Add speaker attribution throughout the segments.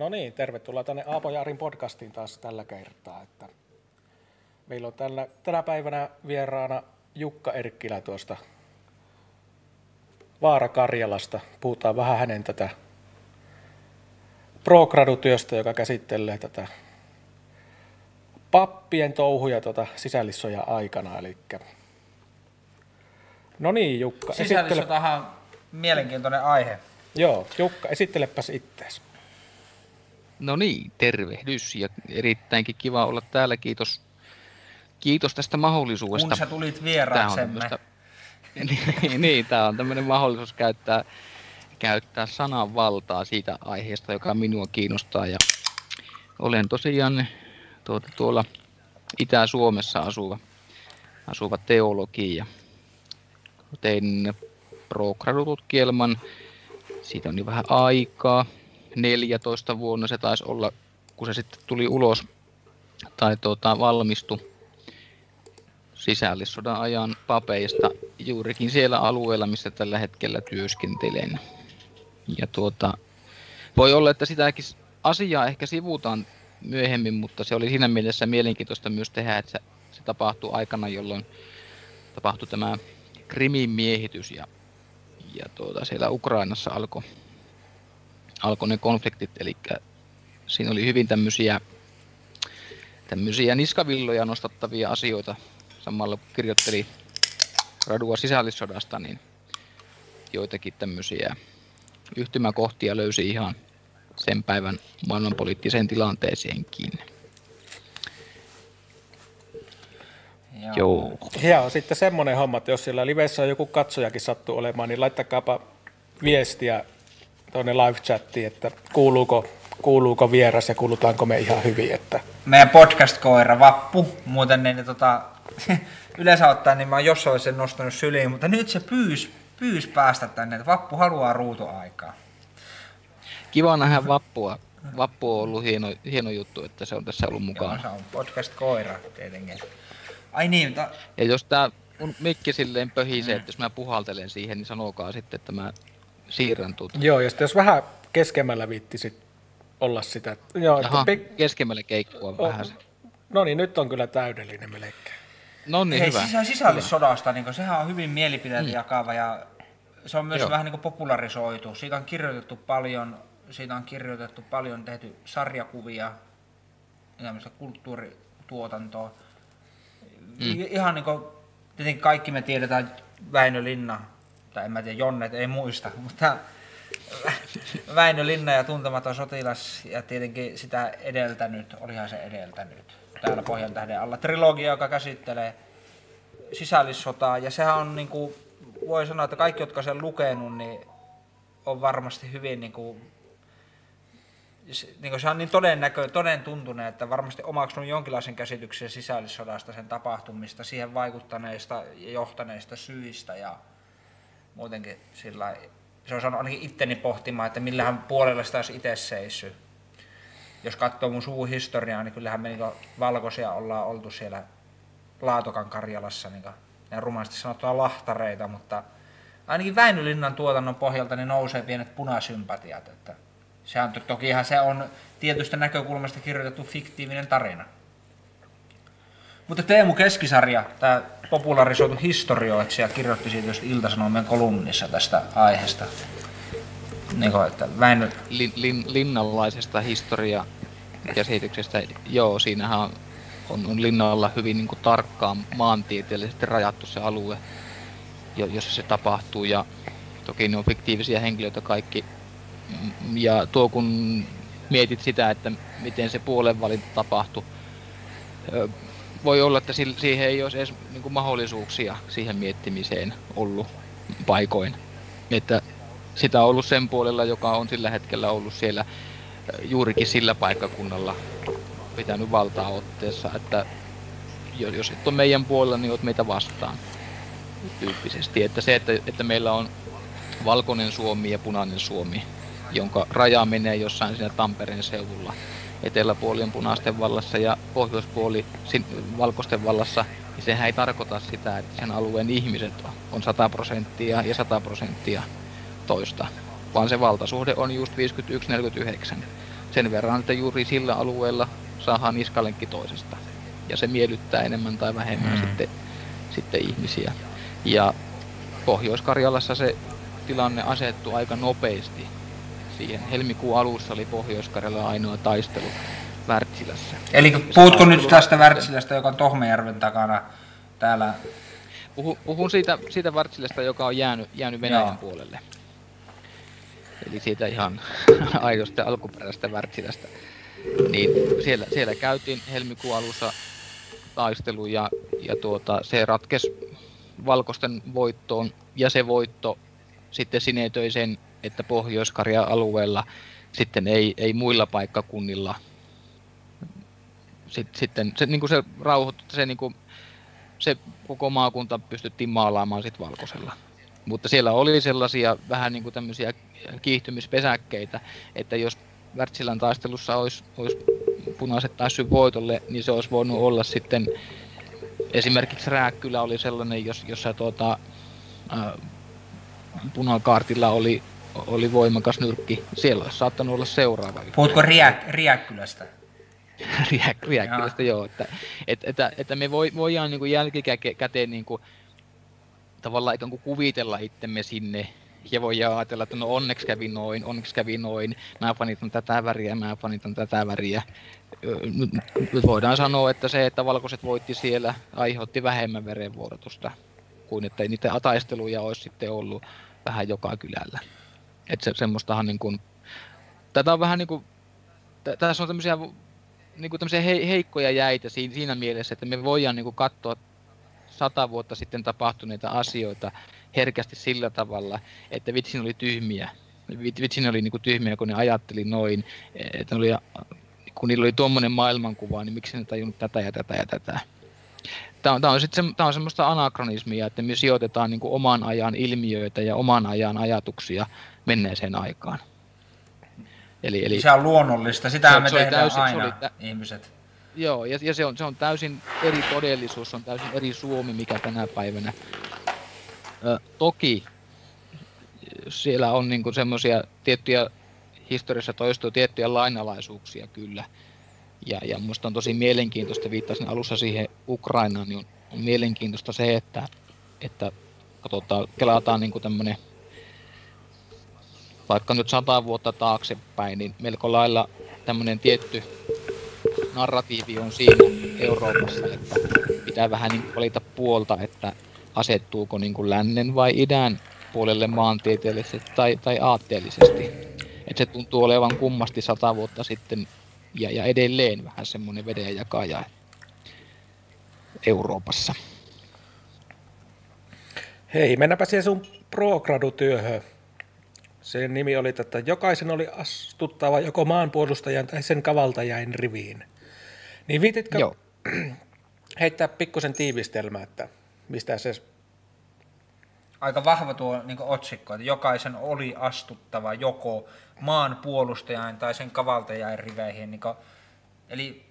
Speaker 1: No niin, tervetuloa tänne Aapo Jaarin podcastiin taas tällä kertaa. Että meillä on tällä, tänä päivänä vieraana Jukka Erkkilä tuosta Vaara Karjalasta. Puhutaan vähän hänen tätä pro-gradutyöstä, joka käsittelee tätä pappien touhuja tuota sisällissoja aikana. Eli... No niin, Jukka.
Speaker 2: Sisällissotahan esittele... mielenkiintoinen aihe.
Speaker 1: Joo, Jukka, esittelepäs ittees.
Speaker 3: No niin, tervehdys ja erittäinkin kiva olla täällä. Kiitos, kiitos tästä mahdollisuudesta.
Speaker 2: Kun sä tulit vieraaksemme.
Speaker 3: niin, niin tämä on tämmöinen mahdollisuus käyttää, käyttää sananvaltaa siitä aiheesta, joka minua kiinnostaa. Ja olen tosiaan tuota, tuolla Itä-Suomessa asuva, asuva teologi ja tein pro siitä on jo vähän aikaa. 14 vuonna se taisi olla, kun se sitten tuli ulos tai tuota, valmistui sisällissodan ajan papeista juurikin siellä alueella, missä tällä hetkellä työskentelen. Ja tuota, voi olla, että sitäkin asiaa ehkä sivutaan myöhemmin, mutta se oli siinä mielessä mielenkiintoista myös tehdä, että se, se tapahtui aikana, jolloin tapahtui tämä Krimin miehitys ja, ja tuota, siellä Ukrainassa alkoi alko ne konfliktit, eli siinä oli hyvin tämmöisiä, tämmöisiä niskavilloja nostattavia asioita. Samalla kun kirjoitteli radua sisällissodasta, niin joitakin tämmöisiä yhtymäkohtia löysi ihan sen päivän maailmanpoliittiseen tilanteeseenkin.
Speaker 1: Joo. Joo. sitten semmoinen homma, että jos siellä livessä on joku katsojakin sattuu olemaan, niin laittakaapa viestiä tuonne live-chattiin, että kuuluuko, kuuluuko vieras ja kuulutaanko me ihan hyvin. Että...
Speaker 2: Meidän podcast-koira Vappu, muuten niin, tota, yleensä ottaen niin mä oon jossain sen nostanut syliin, mutta nyt se pyys, pyys päästä tänne, että Vappu haluaa ruutuaikaa.
Speaker 3: Kiva nähdä Vappua. Vappu on ollut hieno, hieno juttu, että se on tässä ollut mukana.
Speaker 2: Joo, se on podcast-koira tietenkin. Ai niin, ta...
Speaker 3: Ja jos tää mun mikki silleen pöhisee, mm. että jos mä puhaltelen siihen, niin sanokaa sitten, että mä siirrän tuota.
Speaker 1: Joo, ja sitten jos vähän keskemmällä viittisit olla sitä. Joo,
Speaker 3: Jaha, että pik- keskemmälle keikkua oh, vähän.
Speaker 1: No niin, nyt on kyllä täydellinen melkein.
Speaker 3: No niin,
Speaker 2: Hei,
Speaker 3: hyvä.
Speaker 2: Sisä, sisällissodasta, niin sehän on hyvin mielipiteitä mm. jakava ja se on myös Joo. vähän niin kuin popularisoitu. Siitä on kirjoitettu paljon, siitä on kirjoitettu paljon, tehty sarjakuvia, tämmöistä kulttuurituotantoa. Mm. Ihan niin kuin, tietenkin kaikki me tiedetään Väinö Linna, tai en mä tiedä, Jonnet ei muista, mutta Väinö Linna ja Tuntematon sotilas ja tietenkin sitä edeltänyt, olihan se edeltänyt, täällä Pohjan tähden alla. Trilogia, joka käsittelee sisällissotaa ja sehän on niin kuin, voi sanoa, että kaikki, jotka sen lukenut, niin on varmasti hyvin niin kuin, niin kuin se on niin todennäkö, toden tuntunut, että varmasti omaksunut jonkinlaisen käsityksen sisällissodasta, sen tapahtumista, siihen vaikuttaneista ja johtaneista syistä ja muutenkin sillä se on saanut ainakin itteni pohtimaan, että millähän puolella sitä olisi itse seissyt. Jos katsoo mun suuhistoriaa, niin kyllähän me niin valkoisia ollaan oltu siellä Laatokan Karjalassa, niin ne rumasti sanottuna lahtareita, mutta ainakin Väinölinnan tuotannon pohjalta niin nousee pienet punasympatiat. Että sehän tokihan se on tietystä näkökulmasta kirjoitettu fiktiivinen tarina. Mutta Teemu Keskisarja, tämä popularisoitu historioitsija, kirjoitti siitä just Ilta-Sanomien kolumnissa tästä aiheesta. Niin kuin, että Väinö...
Speaker 3: Lin, lin, linnanlaisesta historia käsityksestä, joo, siinähän on, on, on linnalla hyvin niin kuin tarkkaan maantieteellisesti rajattu se alue, jossa se tapahtuu, ja toki ne on fiktiivisiä henkilöitä kaikki. Ja tuo kun mietit sitä, että miten se puolenvalinta tapahtui, voi olla, että siihen ei olisi edes niin kuin mahdollisuuksia siihen miettimiseen ollut paikoin. Että sitä on ollut sen puolella, joka on sillä hetkellä ollut siellä juurikin sillä paikkakunnalla pitänyt valtaa otteessa, että jos et ole meidän puolella, niin olet meitä vastaan tyyppisesti. Että se, että, että meillä on valkoinen Suomi ja punainen Suomi, jonka raja menee jossain siinä Tampereen seudulla, eteläpuoli on punaisten vallassa ja pohjoispuoli valkoisten vallassa, niin sehän ei tarkoita sitä, että sen alueen ihmiset on 100 prosenttia ja 100 prosenttia toista, vaan se valtasuhde on just 51-49. sen verran, että juuri sillä alueella saadaan niskalenkki toisesta. Ja se miellyttää enemmän tai vähemmän mm. sitten, sitten ihmisiä. Ja Pohjois-Karjalassa se tilanne asettui aika nopeasti siihen. Helmikuun alussa oli pohjois ainoa taistelu Wärtsilässä.
Speaker 2: Eli puhutko nyt tästä Wärtsilästä, joka on Tohmejärven takana täällä?
Speaker 3: Puhun, puhun siitä, siitä Wärtsilästä, joka on jäänyt, jäänyt Venäjän Joo. puolelle. Eli siitä ihan aidosta alkuperäisestä Wärtsilästä. Niin siellä, siellä käytiin helmikuun alussa taistelu ja, ja tuota, se ratkesi valkoisten voittoon ja se voitto sitten sinetöi sen, että pohjois alueella sitten ei, ei muilla paikkakunnilla sitten, se, niin kuin se rauhoittui, se, niin kuin, se koko maakunta pystyttiin maalaamaan sitten valkoisella. Mutta siellä oli sellaisia vähän niin kuin tämmöisiä kiihtymispesäkkeitä, että jos Wärtsilän taistelussa olisi, olisi punaiset päässyt voitolle, niin se olisi voinut olla sitten esimerkiksi Rääkkylä oli sellainen, jos, jossa tuota, ää, punakaartilla oli, oli voimakas nyrkki. Siellä olisi saattanut olla seuraava.
Speaker 2: Puhutko Riä, Riäkkylästä?
Speaker 3: Riäk, Riäkkylästä, joo. joo että, että, että, että me voi, voidaan niin kuin jälkikäteen niin kuin, tavallaan ikään kuin kuvitella itsemme sinne ja voi ajatella, että no onneksi kävi noin, onneksi kävi noin, mä fanitan tätä väriä, mä fanitan tätä väriä. Nyt voidaan sanoa, että se, että valkoiset voitti siellä, aiheutti vähemmän verenvuorotusta kuin että niitä taisteluja olisi sitten ollut vähän joka kylällä. Että se, semmoistahan niin kuin, tätä on vähän niin kuin, tässä on tämmöisiä, niin kuin tämmöisiä heikkoja jäitä siinä, siinä mielessä, että me voidaan niin kuin katsoa sata vuotta sitten tapahtuneita asioita herkästi sillä tavalla, että vitsin oli tyhmiä. Vitsin oli niin kuin tyhmiä, kun ne ajatteli noin, että oli, kun niillä oli tuommoinen maailmankuva, niin miksi ne tajunnut tätä ja tätä ja tätä. Tämä on, tämä on, se, tämä on semmoista anakronismia, että me sijoitetaan niin kuin oman ajan ilmiöitä ja oman ajan ajatuksia menneeseen aikaan.
Speaker 2: Eli, eli, se on luonnollista, sitä me tehdään täysin, aina, oli, ihmiset.
Speaker 3: Joo, ja, ja se, on, se on täysin eri todellisuus, on täysin eri Suomi, mikä tänä päivänä. Ö, toki siellä on niinku semmoisia tiettyjä, historiassa toistuu tiettyjä lainalaisuuksia kyllä. Ja, ja minusta on tosi mielenkiintoista, viittasin alussa siihen Ukrainaan, niin on, on mielenkiintoista se, että, että katsotaan, kelataan niin tämmöinen vaikka nyt sata vuotta taaksepäin, niin melko lailla tämmöinen tietty narratiivi on siinä Euroopassa, että pitää vähän niin valita puolta, että asettuuko niin kuin lännen vai idän puolelle maantieteellisesti tai, tai aatteellisesti. Että se tuntuu olevan kummasti sata vuotta sitten ja, ja edelleen vähän semmoinen vedenjakaja Euroopassa.
Speaker 1: Hei, mennäpä siihen sun pro-gradutyöhön. Sen nimi oli, että jokaisen oli astuttava joko maanpuolustajan tai sen kavaltajain riviin. Niin viititkö Joo. heittää pikkusen tiivistelmää, että mistä se...
Speaker 2: Aika vahva tuo niin otsikko, että jokaisen oli astuttava joko maan puolustajan tai sen kavaltajain riveihin. Niin kuin, eli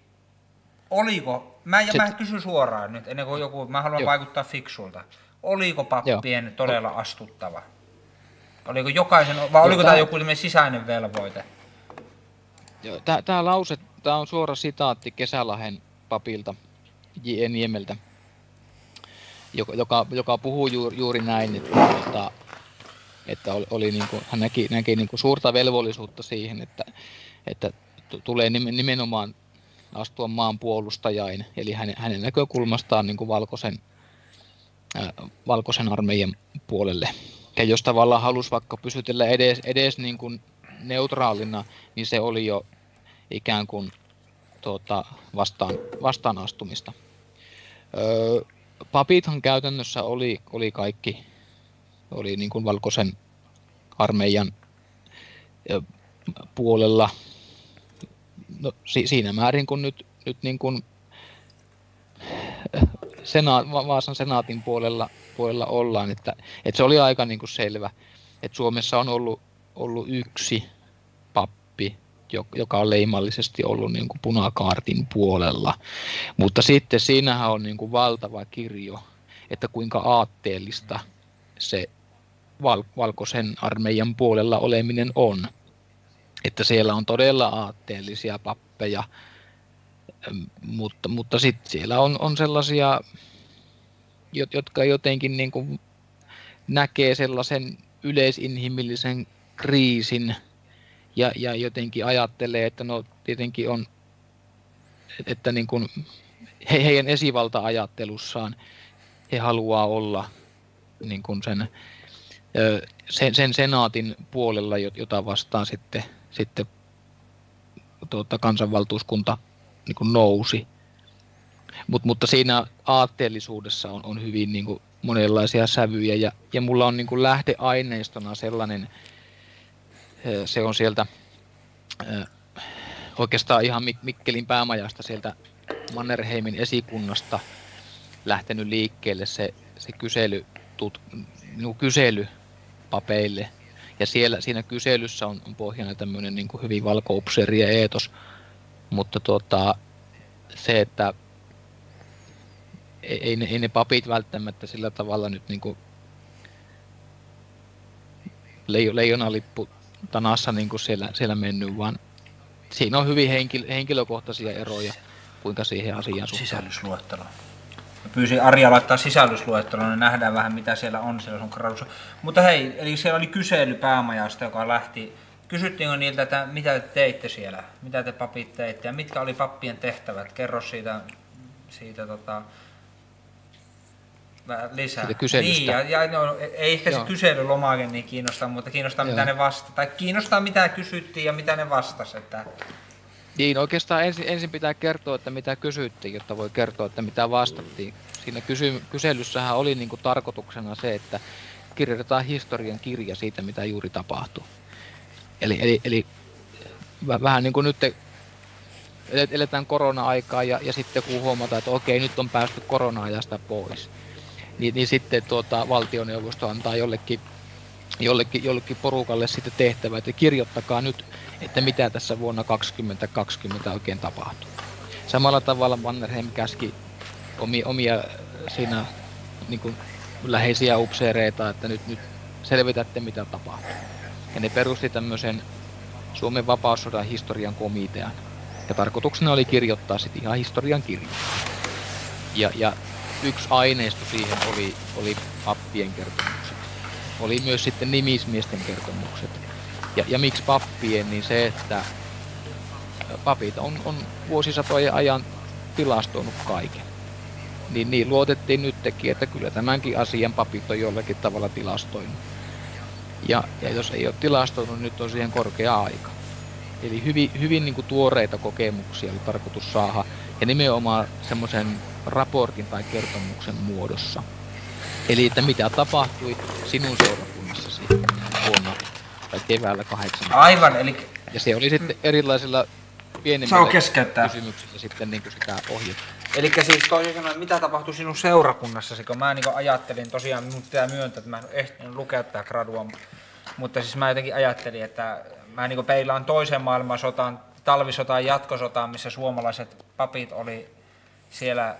Speaker 2: oliko, mä, ja mä kysyn suoraan nyt, ennen kuin joku, mä haluan Joo. vaikuttaa fiksulta. Oliko pappien Joo. todella astuttava? Oliko jokaisen, vai oliko tämä joku sisäinen velvoite?
Speaker 3: Joo, tämä lause Tämä on suora sitaatti Kesälahen papilta J. E. Niemeltä, joka, joka, joka puhuu juuri, juuri näin, että, että, että oli, niin kuin, hän näki, näki niin kuin suurta velvollisuutta siihen, että, että tulee nimenomaan astua maan puolustajain, eli hänen, hänen näkökulmastaan niin kuin valkoisen, ää, valkoisen armeijan puolelle. Ja jos tavallaan halusi vaikka pysytellä edes, edes niin kuin neutraalina, niin se oli jo ikään kuin tuota, vastaan, vastaan astumista. Öö, papithan käytännössä oli, oli kaikki, oli niin kuin valkoisen armeijan puolella no, si, siinä määrin, kun nyt, nyt niin kuin sena, Vaasan senaatin puolella, puolella ollaan, että, että se oli aika niin kuin selvä, että Suomessa on ollut, ollut yksi joka on leimallisesti ollut niin kuin punakaartin puolella. Mutta sitten siinähän on niin kuin valtava kirjo, että kuinka aatteellista se val- valkoisen armeijan puolella oleminen on. että siellä on todella aatteellisia pappeja, mutta, mutta sitten siellä on, on sellaisia, jotka jotenkin niin kuin näkee sellaisen yleisinhimillisen kriisin ja, ja jotenkin ajattelee, että no tietenkin on, että niin kuin he, heidän esivalta-ajattelussaan he haluaa olla niin kuin sen, sen, sen senaatin puolella, jota vastaan sitten, sitten tuota, kansanvaltuuskunta niin kuin nousi. Mut, mutta siinä aatteellisuudessa on, on hyvin niin kuin monenlaisia sävyjä ja, ja mulla on niin kuin lähdeaineistona sellainen, se on sieltä oikeastaan ihan Mikkelin päämajasta sieltä Mannerheimin esikunnasta lähtenyt liikkeelle se, se kysely, tut, niin kysely papeille. Ja siellä, siinä kyselyssä on, on pohjana tämmöinen niin hyvin valkoupseeri ja eetos. Mutta tuota, se, että ei, ei, ne, ei ne papit välttämättä sillä tavalla nyt niin kuin leijo, leijonalippu tanassa niin kuin siellä, siellä mennyt, vaan siinä on hyvin henkilö, henkilökohtaisia eroja, kuinka siihen asiaan suhtautuu.
Speaker 2: Sisällysluettelo. Mä pyysin Arja laittaa sisällysluettelon, niin nähdään vähän mitä siellä on siellä sun gradussa. Mutta hei, eli siellä oli kysely päämajasta, joka lähti. Kysyttiinkö niiltä, että mitä te teitte siellä? Mitä te papit teitte ja mitkä oli pappien tehtävät? Kerro siitä, siitä tota, lisää.
Speaker 3: Siitä kyselystä.
Speaker 2: Niin, ja, ja no, ei ehkä Joo. se kyselylomake niin kiinnostaa, mutta kiinnostaa Joo. mitä ne vasta tai kiinnostaa mitä kysyttiin ja mitä ne vastasi. Että...
Speaker 3: Niin, oikeastaan ensin, ensin pitää kertoa, että mitä kysyttiin, jotta voi kertoa, että mitä vastattiin. Siinä kysy, kyselyssähän oli niin kuin tarkoituksena se, että kirjoitetaan historian kirja siitä, mitä juuri tapahtuu. Eli, eli, eli vähän niin kuin nyt eletään korona-aikaa ja, ja sitten kun huomataan, että okei, nyt on päästy korona-ajasta pois, niin, niin sitten tuota, valtioneuvosto antaa jollekin, jollekin, jollekin porukalle sitten tehtävä, että kirjoittakaa nyt, että mitä tässä vuonna 2020 oikein tapahtuu. Samalla tavalla Mannerheim käski omia, omia siinä niin kuin läheisiä upseereita, että nyt, nyt selvitätte mitä tapahtuu. Ja ne perusti tämmöisen Suomen vapaussodan historian komitean. Ja tarkoituksena oli kirjoittaa sitten ihan historian kirja. Ja, ja yksi aineisto siihen oli, oli pappien kertomukset. Oli myös sitten nimismiesten kertomukset. Ja, ja miksi pappien, niin se, että papit on, on vuosisatojen ajan tilastoinut kaiken. Niin, niin luotettiin nytkin, että kyllä tämänkin asian papit on jollakin tavalla tilastoinut. Ja, ja jos ei ole tilastoinut, nyt on siihen korkea aika. Eli hyvin, hyvin niin kuin tuoreita kokemuksia oli tarkoitus saada. Ja nimenomaan semmoisen raportin tai kertomuksen muodossa. Eli että mitä tapahtui sinun seurakunnassasi vuonna tai keväällä 8.
Speaker 2: Aivan, eli...
Speaker 3: Ja se oli sitten erilaisilla pienemmillä kysymyksillä sitten niin kuin sitä ohjetta.
Speaker 2: Eli siis toisin sanoen, mitä tapahtui sinun seurakunnassasi, kun mä niin ajattelin, tosiaan minun pitää myöntää, että mä en ehtinyt lukea tätä gradua, mutta siis mä jotenkin ajattelin, että mä niin peilaan toisen maailmansotaan, talvisotaan, jatkosotaan, missä suomalaiset papit oli siellä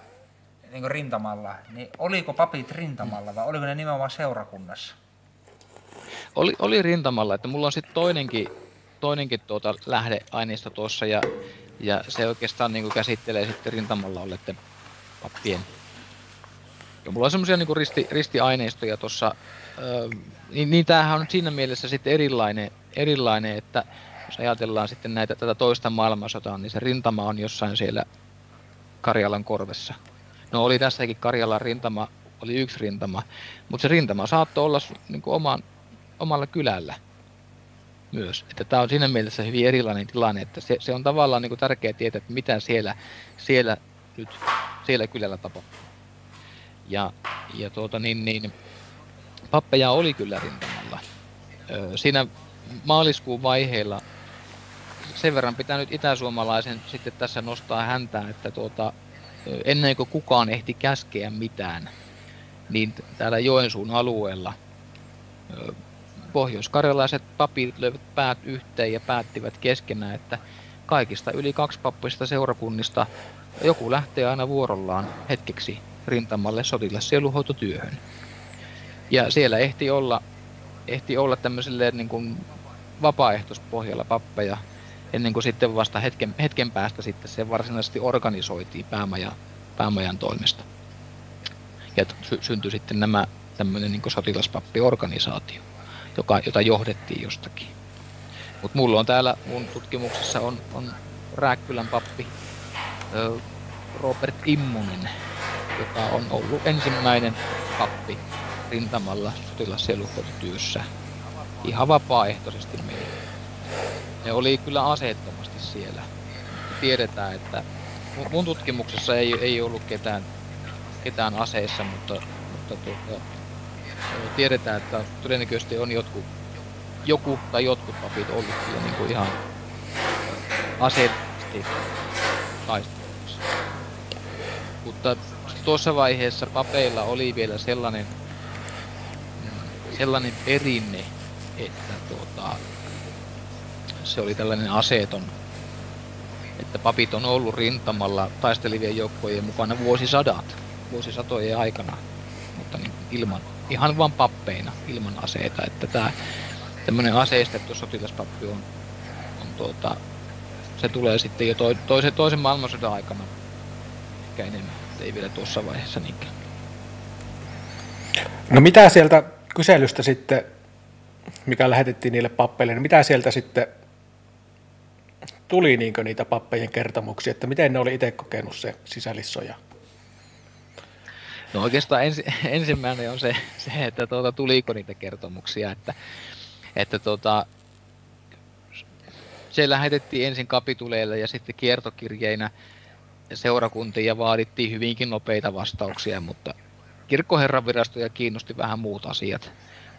Speaker 2: niin rintamalla, niin oliko papit rintamalla vai oliko ne nimenomaan seurakunnassa?
Speaker 3: Oli, oli rintamalla, että mulla on sitten toinenkin, toinenkin tuota lähdeaineisto tuossa ja, ja se oikeastaan niin käsittelee sitten rintamalla olleiden pappien. Ja mulla on semmoisia niin risti, ristiaineistoja tuossa, niin, niin tämähän on siinä mielessä sitten erilainen, erilainen, että jos ajatellaan sitten näitä tätä toista maailmansotaa, niin se rintama on jossain siellä Karjalan korvessa No oli tässäkin Karjalan rintama, oli yksi rintama, mutta se rintama saattoi olla niin kuin oman, omalla kylällä myös. Että tämä on siinä mielessä hyvin erilainen tilanne, että se, se on tavallaan niin kuin tärkeää tietää, että mitä siellä, siellä nyt siellä kylällä tapahtuu. Ja, ja tuota, niin, niin, pappeja oli kyllä rintamalla. Öö, siinä maaliskuun vaiheilla sen verran pitää nyt itäsuomalaisen sitten tässä nostaa häntää, että tuota, ennen kuin kukaan ehti käskeä mitään, niin täällä Joensuun alueella pohjoiskarjalaiset papit löivät päät yhteen ja päättivät keskenään, että kaikista yli pappuista seurakunnista joku lähtee aina vuorollaan hetkeksi rintamalle sotilassieluhoitotyöhön. Ja siellä ehti olla, ehti olla tämmöiselle niin kuin vapaaehtoispohjalla pappeja, ennen kuin sitten vasta hetken, hetken päästä sitten se varsinaisesti organisoitiin päämajan, päämajan toimesta. Ja sy- syntyi sitten nämä tämmöinen niin sotilaspappiorganisaatio, joka, jota johdettiin jostakin. Mutta mulla on täällä, mun tutkimuksessa on, on Rääkkylän pappi Robert Immunen, joka on ollut ensimmäinen pappi rintamalla sotilassieluhoitotyössä ihan vapaaehtoisesti meillä. Ne oli kyllä aseettomasti siellä. Tiedetään, että mun tutkimuksessa ei, ei ollut ketään, ketään aseissa, mutta, mutta tuota, tiedetään, että todennäköisesti on jotkut, joku tai jotkut papit ollut kyllä niin kuin ihan aseettisesti taistelussa. Mutta tuossa vaiheessa papeilla oli vielä sellainen, sellainen perinne, että tuota, se oli tällainen aseeton, että papit on ollut rintamalla taistelivien joukkojen mukana vuosisadat, vuosisatojen aikana, mutta niin ilman, ihan vain pappeina, ilman aseita, että tämä tämmöinen aseistettu sotilaspappi on, on tuota, se tulee sitten jo to, toisen, toisen maailmansodan aikana ehkä enemmän, ei vielä tuossa vaiheessa niinkään.
Speaker 1: No mitä sieltä kyselystä sitten, mikä lähetettiin niille pappeille, niin mitä sieltä sitten tuli niin niitä pappejen kertomuksia, että miten ne oli itse kokenut se sisällissoja?
Speaker 3: No oikeastaan ensi, ensimmäinen on se, se että tuota, tuliko niitä kertomuksia, että, että tuota, se lähetettiin ensin kapituleille ja sitten kiertokirjeinä seurakuntiin ja vaadittiin hyvinkin nopeita vastauksia, mutta kirkkoherran virastoja kiinnosti vähän muut asiat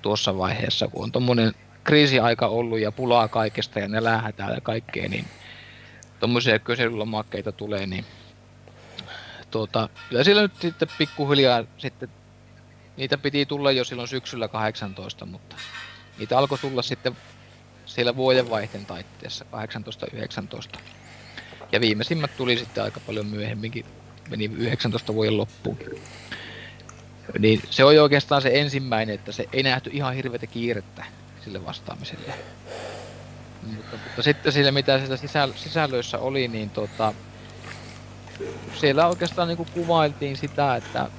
Speaker 3: tuossa vaiheessa, kun on tuommoinen kriisiaika ollut ja pulaa kaikesta ja ne lähdetään ja kaikkea, niin tuommoisia kyselylomakkeita tulee, niin tuota, kyllä siellä nyt sitten pikkuhiljaa sitten, niitä piti tulla jo silloin syksyllä 18, mutta niitä alkoi tulla sitten siellä vuodenvaihteen taitteessa 18-19. Ja viimeisimmät tuli sitten aika paljon myöhemminkin, meni 19 vuoden loppuun. Niin se oli oikeastaan se ensimmäinen, että se ei nähty ihan hirveätä kiirettä sille vastaamiselle. Mutta, mutta sitten sille, mitä siellä sisäl- sisällöissä oli, niin tota, siellä oikeastaan niin kuin kuvailtiin sitä, että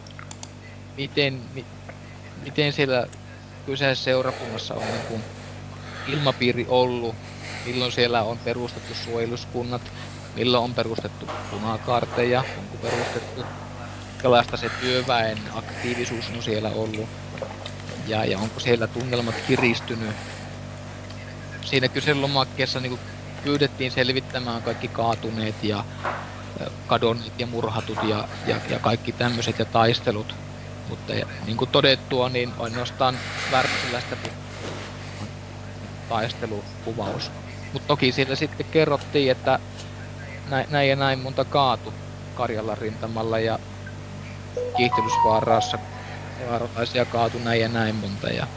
Speaker 3: miten, mi, miten siellä kyseisessä seurakunnassa on niin kuin ilmapiiri ollut, milloin siellä on perustettu suojeluskunnat, milloin on perustettu punakaarteja, onko perustettu, minkälaista se työväen aktiivisuus on siellä ollut, ja, ja onko siellä tunnelmat kiristynyt. Siinä kyselylomakkeessa niin pyydettiin selvittämään kaikki kaatuneet ja kadonneet ja murhatut ja, ja, ja kaikki tämmöiset ja taistelut. Mutta niin kuin todettua, niin ainoastaan Wärtsilästä taistelukuvaus. Mutta toki siellä sitten kerrottiin, että näin, näin ja näin monta kaatu Karjalan rintamalla ja kiihtelysvaarassa vaaralaisia kaatu näin ja näin monta. Ja,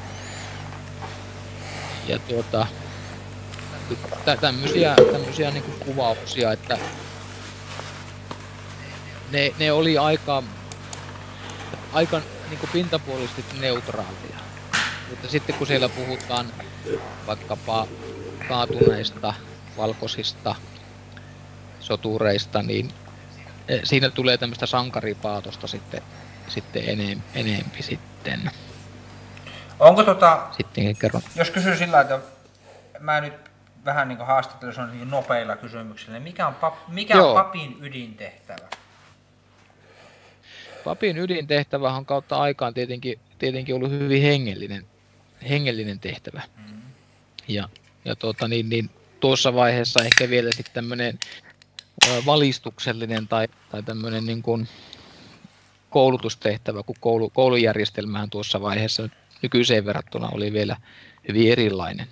Speaker 3: ja tuota, tämmöisiä, tämmöisiä niin kuvauksia, että ne, ne oli aika, aika niin pintapuolisesti neutraaleja. Mutta sitten kun siellä puhutaan vaikkapa kaatuneista valkoisista sotureista, niin eh, siinä tulee tämmöistä sankaripaatosta sitten, sitten enem, enempi sitten.
Speaker 2: Onko tota,
Speaker 3: sitten kerron.
Speaker 2: jos kysyy sillä että mä nyt vähän niin haastattelen on niin nopeilla kysymyksillä, niin mikä on, pap, mikä on papin ydintehtävä?
Speaker 3: Papin ydintehtävä on kautta aikaan tietenkin, tietenkin ollut hyvin hengellinen, hengellinen tehtävä. Mm. Ja, ja tuota, niin, niin, tuossa vaiheessa ehkä vielä sitten tämmöinen valistuksellinen tai, tai tämmöinen niin kuin koulutustehtävä, kun koulu, koulujärjestelmähän tuossa vaiheessa nykyiseen verrattuna oli vielä hyvin erilainen.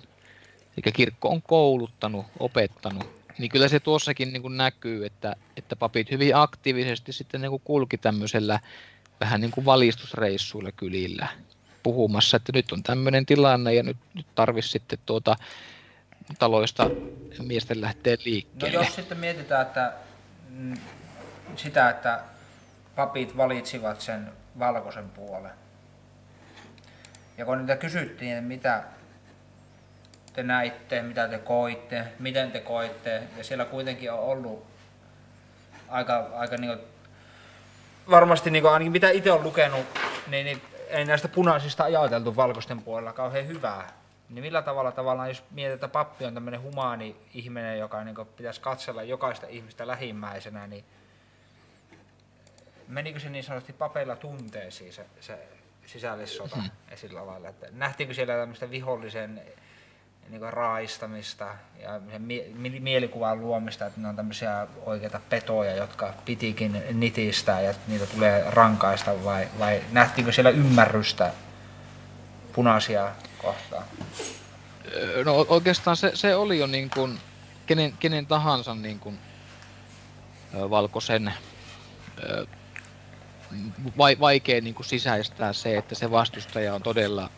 Speaker 3: Eli kirkko on kouluttanut, opettanut, niin kyllä se tuossakin niin kuin näkyy, että, että papit hyvin aktiivisesti sitten niin kuin kulki tämmöisellä vähän niin kuin valistusreissuilla kylillä puhumassa, että nyt on tämmöinen tilanne ja nyt, nyt tarvisi sitten tuota taloista miesten lähteä liikkeelle.
Speaker 2: No jos sitten mietitään, että mm, sitä, että papit valitsivat sen valkoisen puolen. Ja kun niitä kysyttiin, että mitä, te näitte, mitä te koitte, miten te koitte. Ja siellä kuitenkin on ollut aika, aika niin kuin, varmasti niin kuin, ainakin mitä itse olen lukenut, niin, niin ei näistä punaisista ajateltu valkoisten puolella kauhean hyvää. Niin millä tavalla tavallaan, jos mietitään, että pappi on tämmöinen humaani ihminen, joka niin pitäisi katsella jokaista ihmistä lähimmäisenä, niin menikö se niin sanotusti papeilla tunteisiin se, se sisällissota hmm. esillä lailla? Että nähtiinkö siellä tämmöistä vihollisen niin raaistamista ja mie- mielikuvan luomista, että ne on tämmöisiä oikeita petoja, jotka pitikin nitistää ja niitä tulee rankaista vai, vai nähtiinkö siellä ymmärrystä punaisia kohtaan?
Speaker 3: No oikeastaan se, se oli jo niin kuin kenen, kenen tahansa niin kuin, valkoisen vaikea niin kuin sisäistää se, että se vastustaja on todella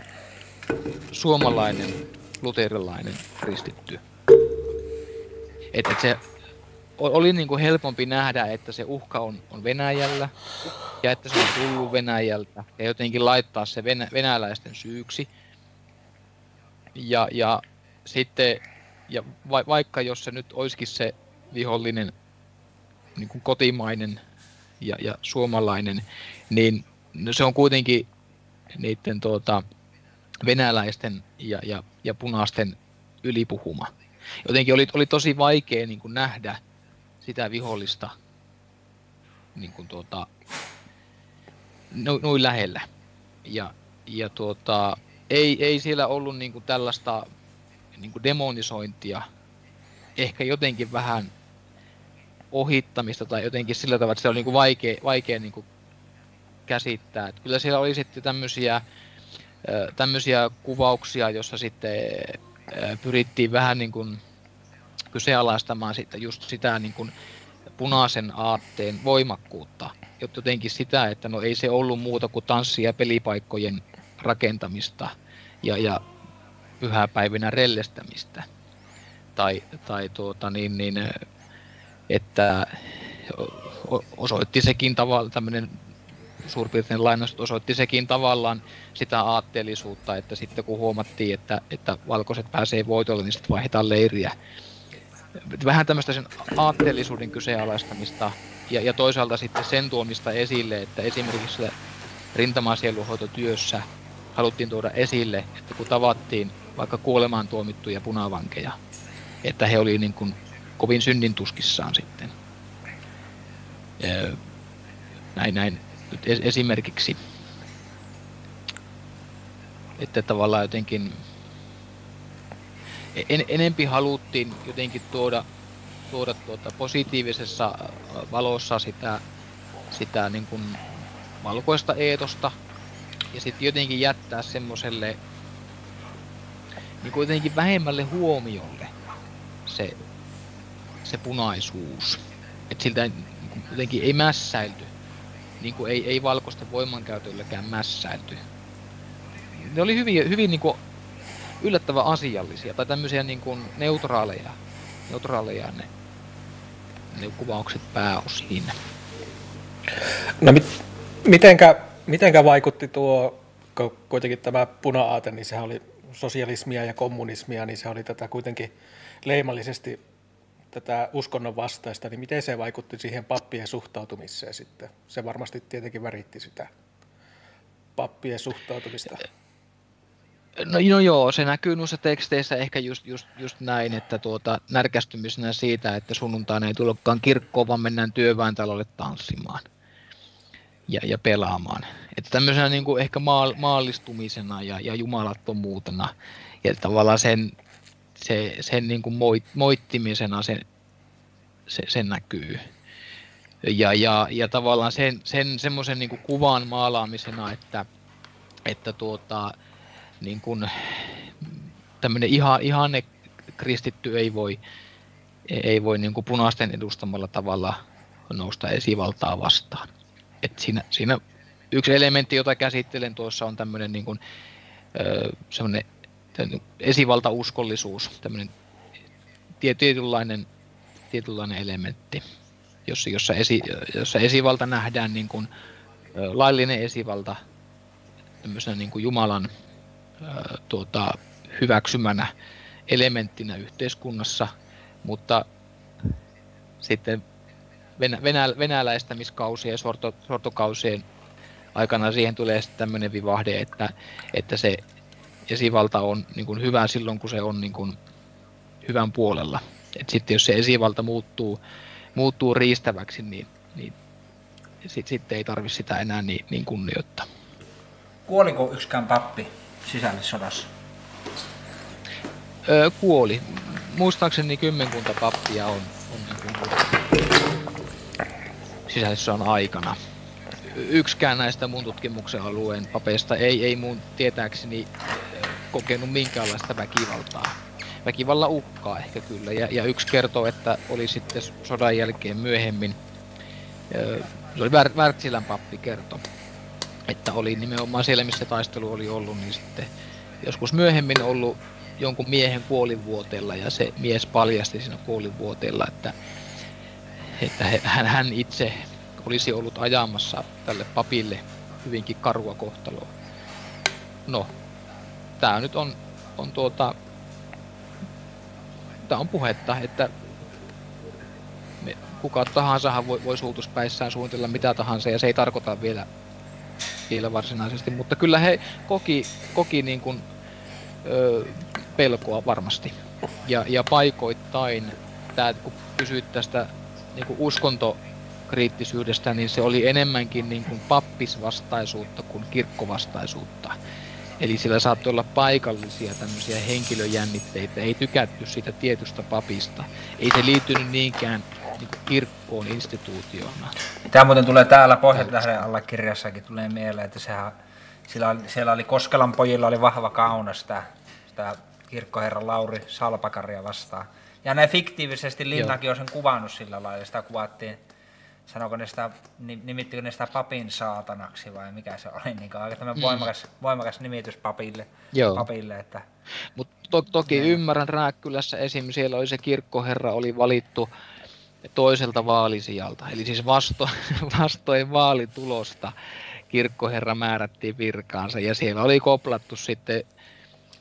Speaker 3: suomalainen luterilainen kristitty. Että et se oli niin kuin helpompi nähdä, että se uhka on, on Venäjällä ja että se on tullut Venäjältä ja jotenkin laittaa se venä, venäläisten syyksi. Ja, ja sitten, ja va, vaikka jos se nyt olisikin se vihollinen niin kuin kotimainen ja, ja suomalainen, niin se on kuitenkin niiden tuota, venäläisten ja, ja, ja punaisten ylipuhuma. Jotenkin oli, oli tosi vaikea niin kuin nähdä sitä vihollista niin kuin tuota, noin no, lähellä. Ja, ja tuota, ei, ei siellä ollut niin kuin tällaista niin kuin demonisointia, ehkä jotenkin vähän ohittamista tai jotenkin sillä tavalla, että se oli niin kuin vaikea, vaikea niin kuin käsittää. Että kyllä siellä oli sitten tämmöisiä tämmöisiä kuvauksia, jossa sitten pyrittiin vähän niin kuin kyseenalaistamaan sitten just sitä niin kuin punaisen aatteen voimakkuutta. Jotenkin sitä, että no ei se ollut muuta kuin tanssi- ja pelipaikkojen rakentamista ja, ja pyhäpäivinä rellestämistä. Tai, tai tuota niin, niin, että osoitti sekin tavalla tämmöinen suurpiirtein lainastot osoitti sekin tavallaan sitä aatteellisuutta, että sitten kun huomattiin, että, että valkoiset pääsee voitolle, niin sitten vaihdetaan leiriä. Vähän tämmöistä sen aatteellisuuden kyseenalaistamista ja, ja toisaalta sitten sen tuomista esille, että esimerkiksi rintamasieluhoitotyössä haluttiin tuoda esille, että kun tavattiin vaikka kuolemaan tuomittuja punavankeja, että he olivat niin kuin kovin synnintuskissaan sitten. Näin, näin nyt esimerkiksi, että tavallaan jotenkin en, enempi haluttiin jotenkin tuoda, tuoda tuota positiivisessa valossa sitä, sitä niin kuin valkoista eetosta ja sitten jotenkin jättää semmoiselle niin kuin jotenkin vähemmälle huomiolle se, se punaisuus. Että siltä jotenkin ei mässäilty niin kuin ei, ei valkoisten voimankäytöllekään mässäilty. Ne oli hyvin, hyvin niin kuin yllättävän asiallisia tai tämmöisiä niin kuin neutraaleja, neutraaleja ne, ne kuvaukset pääosin.
Speaker 1: No mit, mitenkä, mitenkä vaikutti tuo, kuitenkin tämä puna-aate, niin sehän oli sosialismia ja kommunismia, niin se oli tätä kuitenkin leimallisesti tätä uskonnon vastaista, niin miten se vaikutti siihen pappien suhtautumiseen sitten? Se varmasti tietenkin väritti sitä pappien suhtautumista.
Speaker 3: No, no joo, se näkyy noissa teksteissä ehkä just, just, just näin, että tuota, närkästymisenä siitä, että sunnuntaina ei tullutkaan kirkkoon, vaan mennään työväentalolle tanssimaan ja, ja pelaamaan. Että tämmöisenä niin kuin ehkä maal, maallistumisena ja, ja jumalattomuutena ja tavallaan sen se, sen niin kuin moit, moittimisena se, se, se näkyy. Ja, ja, ja tavallaan sen, sen semmoisen niin kuvan maalaamisena, että, että tuota, niin kuin, tämmöinen ihan, ihanne kristitty ei voi, ei voi niin kuin punaisten edustamalla tavalla nousta esivaltaa vastaan. Et siinä, siinä yksi elementti, jota käsittelen tuossa on tämmöinen niin kuin, semmoinen esivaltauskollisuus, tämmöinen tietynlainen, tietynlainen elementti, jossa, jossa, esi, jossa esivalta nähdään niin kuin, laillinen esivalta niin kuin Jumalan tuota, hyväksymänä elementtinä yhteiskunnassa, mutta sitten venä, venä, venäläistämiskausien ja sorto, sortokausien aikana siihen tulee sitten tämmöinen vivahde, että, että se esivalta on niin kuin hyvä silloin, kun se on niin kuin hyvän puolella. Et sitten jos se esivalta muuttuu, muuttuu riistäväksi, niin, niin sitten sit ei tarvi sitä enää niin, niin kunnioittaa.
Speaker 2: Kuoliko yksikään pappi sisällissodassa?
Speaker 3: Öö, kuoli. Muistaakseni kymmenkunta pappia on, on niin kuin sisällissodan aikana. Yksikään näistä mun tutkimuksen alueen papeista ei, ei mun tietääkseni kokenut minkäänlaista väkivaltaa. Väkivalla uhkaa ehkä kyllä. Ja, ja yksi kertoo, että oli sitten sodan jälkeen myöhemmin, se oli Wärtsilän pappi kerto, että oli nimenomaan siellä, missä taistelu oli ollut, niin sitten joskus myöhemmin ollut jonkun miehen kuolivuoteella ja se mies paljasti siinä kuolivuoteella, että, että hän, hän itse olisi ollut ajamassa tälle papille hyvinkin karua kohtaloa. No, tämä nyt on, on tuota, tämä on puhetta, että me, kuka tahansa voi, voi suutuspäissään suunnitella mitä tahansa ja se ei tarkoita vielä, vielä varsinaisesti, mutta kyllä he koki, koki niin kuin, ö, pelkoa varmasti. Ja, ja paikoittain, tämä, kun kysyit tästä niin kuin uskontokriittisyydestä, niin se oli enemmänkin niin kuin pappisvastaisuutta kuin kirkkovastaisuutta. Eli sillä saattoi olla paikallisia tämmöisiä henkilöjännitteitä, ei tykätty siitä tietystä papista. Ei se liittynyt niinkään niin kirkkoon instituutiona.
Speaker 2: Tämä muuten tulee täällä Pohjantähden alla kirjassakin tulee mieleen, että sehän, siellä, siellä oli Koskelan pojilla oli vahva kauna sitä, sitä kirkkoherra Lauri Salpakaria vastaan. Ja ne fiktiivisesti Linnakin on sen kuvannut sillä lailla, sitä kuvattiin sanoiko ne sitä, nimittikö ne sitä papin saatanaksi vai mikä se oli, niin aika tämmöinen mm. voimakas, voimakas nimitys papille. Joo. papille että...
Speaker 3: Mut to, toki ne. ymmärrän Rääkkylässä esim. siellä oli se kirkkoherra oli valittu toiselta vaalisijalta, eli siis vasto, vastoin vaalitulosta kirkkoherra määrättiin virkaansa ja siellä oli koplattu sitten,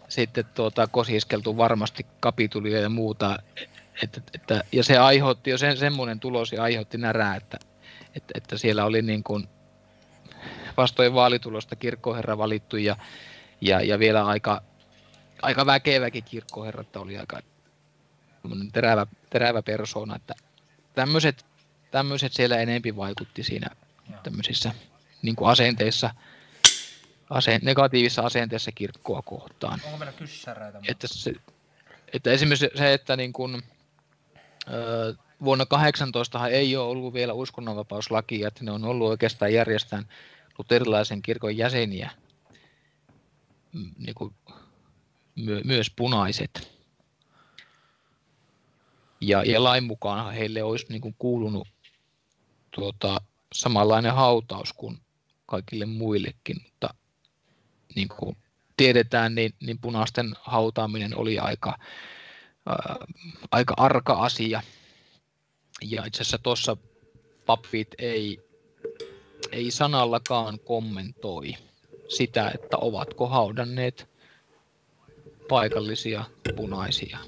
Speaker 3: sitten tuota, kosiskeltu varmasti kapitulia ja muuta että, että, ja se aiheutti jo sen, semmoinen tulos ja aiheutti närää, että, että, että siellä oli niin kuin vastoin vaalitulosta kirkkoherra valittu ja, ja, ja vielä aika, aika väkeväkin kirkkoherra, että oli aika terävä, terävä persona, että tämmöiset, tämmöiset siellä enempi vaikutti siinä tämmöisissä niin kuin asenteissa, ase, negatiivisessa asenteessa kirkkoa kohtaan.
Speaker 2: Onko meillä kyssäreitä?
Speaker 3: Että, se, että esimerkiksi se, että niin kuin, vuonna 18 ei ole ollut vielä uskonnonvapauslakia, että ne on ollut oikeastaan järjestään luterilaisen kirkon jäseniä, niin kuin my, myös punaiset. Ja, ja lain mukaan heille olisi niin kuin kuulunut tuota, samanlainen hautaus kuin kaikille muillekin, mutta niin kuin tiedetään, niin, niin punaisten hautaaminen oli aika, aika arka asia. Ja itse asiassa tuossa papit ei, ei sanallakaan kommentoi sitä, että ovatko haudanneet paikallisia punaisia.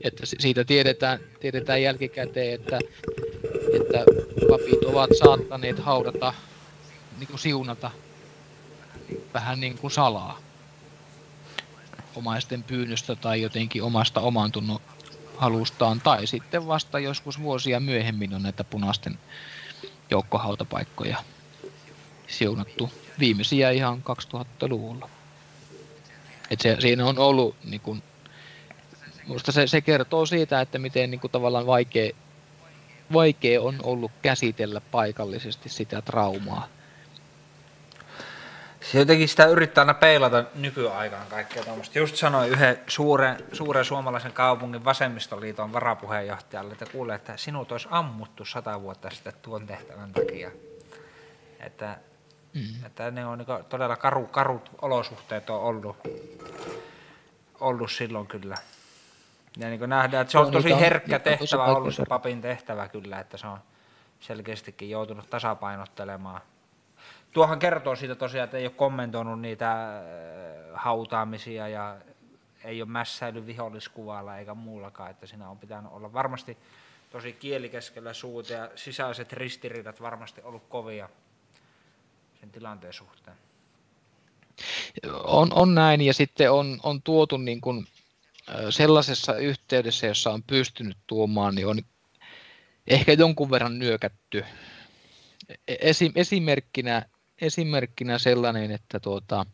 Speaker 3: Että siitä tiedetään, tiedetään jälkikäteen, että, että papit ovat saattaneet haudata, niin kuin siunata vähän niin kuin salaa omaisten pyynnöstä tai jotenkin omasta oman halustaan, tai sitten vasta joskus vuosia myöhemmin on näitä punaisten joukkohautapaikkoja siunattu. Viimeisiä ihan 2000-luvulla. Et se, siinä on ollut, niin kun, minusta se, se kertoo siitä, että miten niin kun, tavallaan vaikea, vaikea on ollut käsitellä paikallisesti sitä traumaa
Speaker 2: se jotenkin sitä yrittää aina peilata nykyaikaan kaikkea tuommoista. Just sanoin yhden suuren, suuren suomalaisen kaupungin vasemmistoliiton varapuheenjohtajalle, että kuulee, että sinut olisi ammuttu sata vuotta sitten tuon tehtävän takia. Että, mm. että ne on niin todella karu, karut olosuhteet on ollut, ollut silloin kyllä. Ja niin nähdään, että se on tosi herkkä tehtävä ollut se papin tehtävä kyllä, että se on selkeästikin joutunut tasapainottelemaan Tuohan kertoo siitä tosiaan, että ei ole kommentoinut niitä äh, hautaamisia ja ei ole mässäily viholliskuvalla eikä muullakaan, että siinä on pitänyt olla varmasti tosi kielikeskellä suuta ja sisäiset ristiriidat varmasti ollut kovia sen tilanteen suhteen.
Speaker 3: On, on näin ja sitten on, on tuotu niin kuin sellaisessa yhteydessä, jossa on pystynyt tuomaan, niin on ehkä jonkun verran nyökätty. E-, esim, esimerkkinä, esimerkkinä sellainen, että tuota,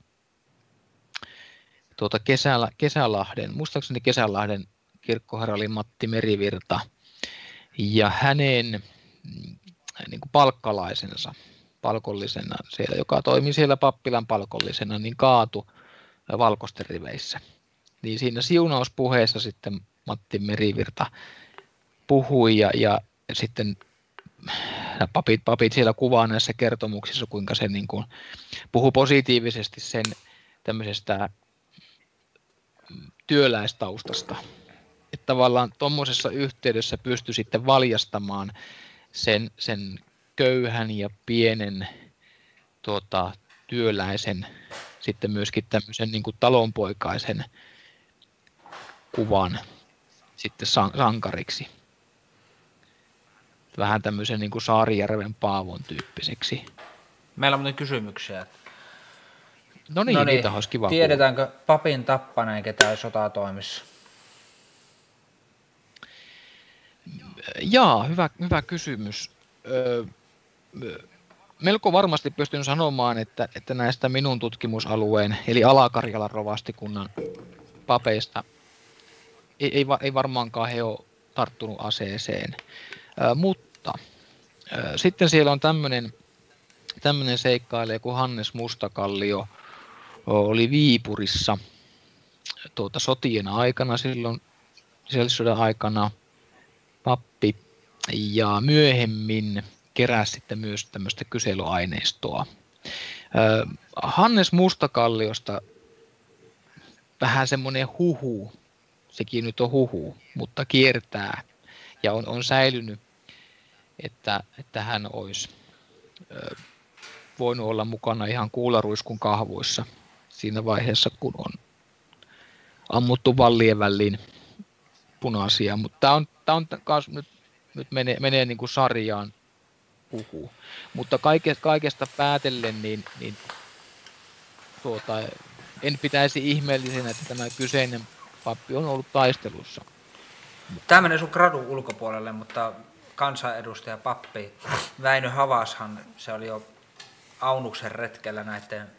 Speaker 3: tuota kesälä, Kesälahden, muistaakseni Kesälahden kirkkoherra oli Matti Merivirta, ja hänen mm, niin kuin palkkalaisensa, palkollisena siellä, joka toimi siellä pappilan palkollisena, niin kaatu valkoisten riveissä. Niin siinä siunauspuheessa sitten Matti Merivirta puhui ja, ja sitten papit, papit siellä kuvaa näissä kertomuksissa, kuinka se niin kuin puhuu positiivisesti sen tämmöisestä työläistaustasta. Että tavallaan tuommoisessa yhteydessä pystyi sitten valjastamaan sen, sen köyhän ja pienen tuota, työläisen sitten myöskin tämmöisen niin kuin talonpoikaisen kuvan sitten sankariksi. Vähän tämmöisen niin kuin Saarijärven Paavon tyyppiseksi.
Speaker 2: Meillä on muuten kysymyksiä.
Speaker 3: No niin, Noniin, niitä olisi kiva
Speaker 2: Tiedetäänkö kuulla. papin tappaneen ketään sotatoimissa?
Speaker 3: Jaa, hyvä, hyvä kysymys. Öö, melko varmasti pystyn sanomaan, että, että näistä minun tutkimusalueen, eli Alakarjalan rovastikunnan papeista, ei, ei, ei varmaankaan he ole tarttunut aseeseen. Mutta sitten siellä on tämmöinen tämmöinen seikkailija kuin Hannes Mustakallio, oli Viipurissa tuota, sotien aikana, silloin sisällissodan aikana pappi. Ja myöhemmin keräsi sitten myös tämmöistä kyselyaineistoa. Hannes Mustakalliosta vähän semmoinen huhu, sekin nyt on huhu, mutta kiertää. Ja on, on säilynyt, että, että hän olisi voinut olla mukana ihan kuularuiskun kahvuissa siinä vaiheessa, kun on ammuttu vallien väliin punaisia. Mutta tämä on, tää on nyt, nyt menee, menee niin kuin sarjaan puhuu. Mutta kaikesta, kaikesta päätellen, niin, niin tuota, en pitäisi ihmeellisenä, että tämä kyseinen pappi on ollut taistelussa.
Speaker 2: Tämä menee sun gradun ulkopuolelle, mutta kansanedustaja pappi Väinö Havashan, se oli jo Aunuksen retkellä näiden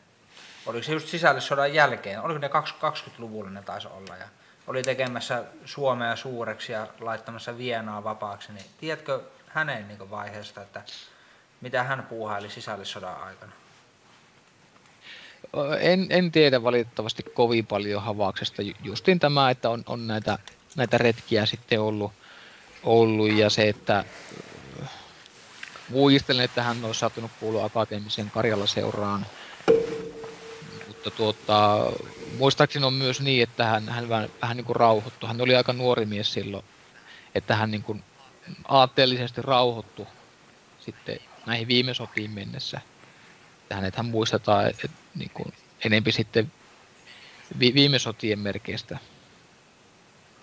Speaker 2: oliko se just sisällissodan jälkeen, oliko ne 20-luvulla ne taisi olla, ja oli tekemässä Suomea suureksi ja laittamassa Vienaa vapaaksi, niin tiedätkö hänen niin vaiheesta, että mitä hän puuhaili sisällissodan aikana?
Speaker 3: En, en tiedä valitettavasti kovin paljon havauksesta. Justin tämä, että on, on näitä, näitä retkiä sitten ollut, ollut ja se, että muistelen, että hän olisi saattanut kuulua akateemisen Karjala-seuraan mutta tuota, muistaakseni on myös niin, että hän, hän vähän, vähän niin kuin rauhoittui. Hän oli aika nuori mies silloin, että hän niin kuin aatteellisesti rauhoittu sitten näihin viime sotiin mennessä. Että hän muistetaan että, että niin kuin enempi sitten vi, viime sotien merkeistä.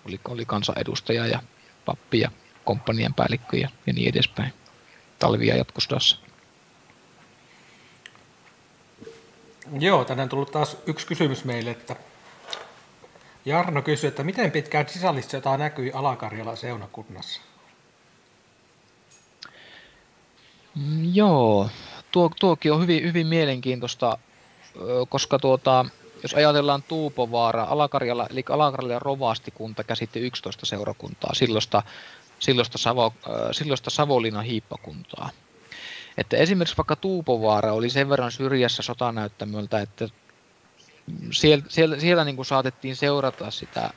Speaker 3: Oli, oli kansanedustaja ja pappi ja komppanian päällikkö ja, ja niin edespäin talvia jatkosodassa.
Speaker 1: Joo, tänään on tullut taas yksi kysymys meille, että Jarno kysyy, että miten pitkään sisällissota näkyi Alakarjala seunakunnassa?
Speaker 3: Mm, joo, tuo, tuokin on hyvin, hyvin mielenkiintoista, koska tuota, jos ajatellaan Tuupovaara, Alakarjala, eli Alakarjala rovastikunta käsitti 11 seurakuntaa, silloista, silloista, Savo, silloista Savolinan hiippakuntaa. Että esimerkiksi vaikka Tuupovaara oli sen verran syrjässä sotanäyttämöltä, että siellä, siellä, siellä niin kuin saatettiin seurata sitä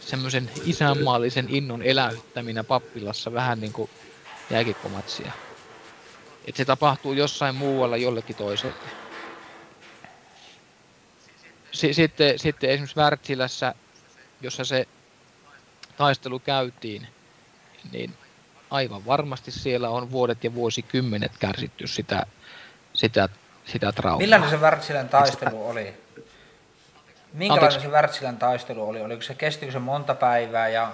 Speaker 3: semmoisen isänmaallisen innon eläyttäminä pappilassa vähän niin kuin jääkikkomatsia. Että se tapahtuu jossain muualla jollekin toiselle. Sitten, sitten esimerkiksi Wärtsilässä, jossa se taistelu käytiin, niin aivan varmasti siellä on vuodet ja vuosikymmenet kärsitty sitä, sitä, sitä traumaa.
Speaker 2: Millainen se Wärtsilän taistelu oli? Minkälainen Anteeksi. se Wärtsilän taistelu oli? Oliko se, kestikö se monta päivää ja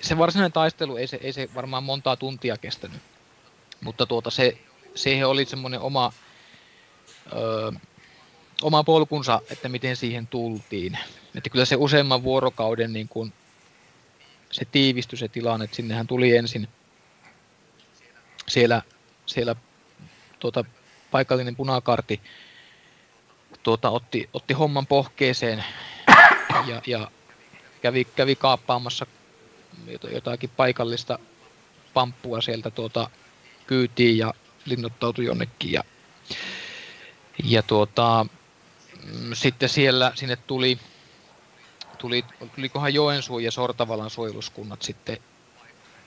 Speaker 3: se varsinainen taistelu ei se, ei se varmaan montaa tuntia kestänyt, mutta tuota se, siihen oli semmoinen oma, ö, oma polkunsa, että miten siihen tultiin. Että kyllä se useamman vuorokauden niin kun, se tiivistyi se tilanne, että sinnehän tuli ensin siellä, siellä tuota, paikallinen punakarti tuota, otti, otti homman pohkeeseen ja, ja kävi, kävi kaappaamassa jotakin paikallista pamppua sieltä tuota kyytiin ja linnoittautui jonnekin. Ja, ja tuota, mm, sitten siellä sinne tuli, tuli, tulikohan Joensuun ja Sortavalan suojeluskunnat sitten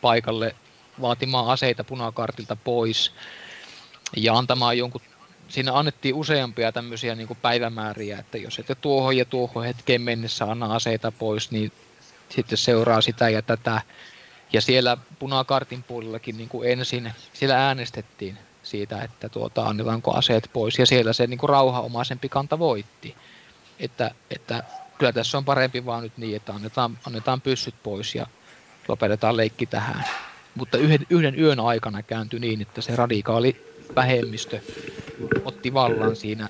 Speaker 3: paikalle vaatimaan aseita punakartilta pois ja antamaan jonkun siinä annettiin useampia tämmöisiä niin kuin päivämääriä, että jos ette tuohon ja tuohon hetkeen mennessä anna aseita pois, niin sitten seuraa sitä ja tätä. Ja siellä punakartin puolellakin niin kuin ensin, siellä äänestettiin siitä, että tuota, annetaanko aseet pois, ja siellä se niin kuin rauhaomaisempi kanta voitti. Että, että kyllä tässä on parempi vaan nyt niin, että annetaan, annetaan pyssyt pois ja lopetetaan leikki tähän. Mutta yhden, yhden yön aikana kääntyi niin, että se radikaali vähemmistö otti vallan siinä,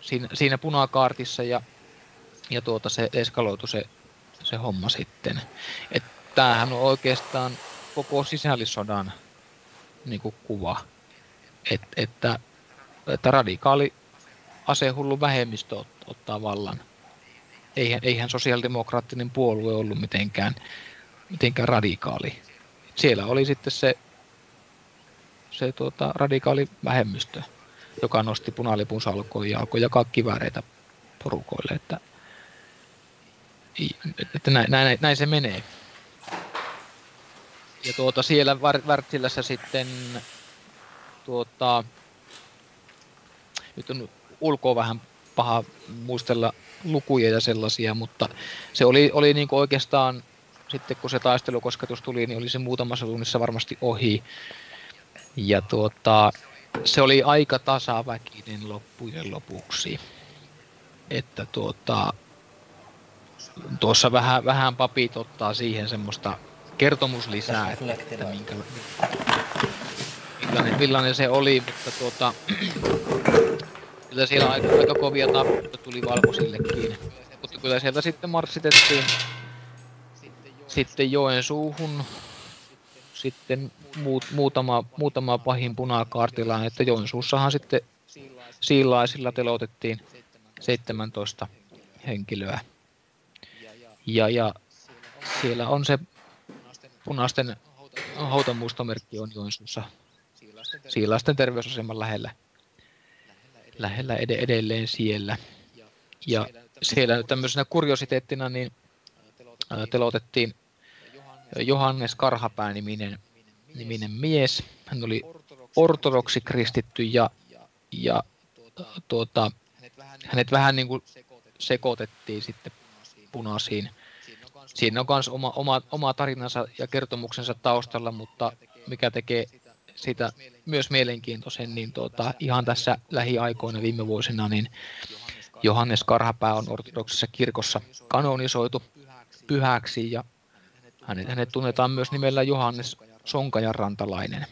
Speaker 3: siinä, siinä punakaartissa ja, ja tuota se eskaloitui se, se homma sitten. Et tämähän on oikeastaan koko sisällissodan niin kuin kuva, Et, että, että radikaali asehullu vähemmistö ot, ottaa vallan. Eihän, eihän sosiaalidemokraattinen puolue ollut mitenkään, mitenkään radikaali. Siellä oli sitten se se tuota, radikaali vähemmistö, joka nosti punalipun salkoon ja alkoi jakaa kivääreitä porukoille, että, että näin, näin, näin, se menee. Ja tuota, siellä Wärtsilässä sitten tuota, nyt on ulkoa vähän paha muistella lukuja ja sellaisia, mutta se oli, oli niin oikeastaan sitten kun se taistelukosketus tuli, niin oli se muutamassa tunnissa varmasti ohi. Ja tuota, se oli aika tasaväkinen loppujen lopuksi. Että tuota, tuossa vähän, vähän papit ottaa siihen semmoista kertomuslisää, että, että minkä, millainen, millainen, se oli, mutta tuota, kyllä siellä aika, aika kovia tappioita tuli valkoisillekin. Mutta kyllä sieltä sitten marssitettiin sitten Joensuuhun sitten muut, muutama, muutama pahin punakaartilla, että Joensuussahan sitten siilaisilla telotettiin 17 henkilöä. Ja, ja siellä on se punaisten hautamuistomerkki on Joensuussa siilaisten terveysaseman lähellä, lähellä ed- edelleen siellä. Ja siellä tämmöisenä kuriositeettina niin telotettiin Johannes Karhapää-niminen niminen mies. Hän oli ortodoksi kristitty ja, ja tuota, hänet vähän niin kuin sekoitettiin sitten punaisiin. Siinä on myös oma, oma, oma tarinansa ja kertomuksensa taustalla, mutta mikä tekee sitä myös mielenkiintoisen, niin tuota, ihan tässä lähiaikoina viime vuosina, niin Johannes Karhapää on ortodoksissa kirkossa kanonisoitu pyhäksi ja hänet, hänet tunnetaan myös nimellä Johannes Sonkajan rantalainen.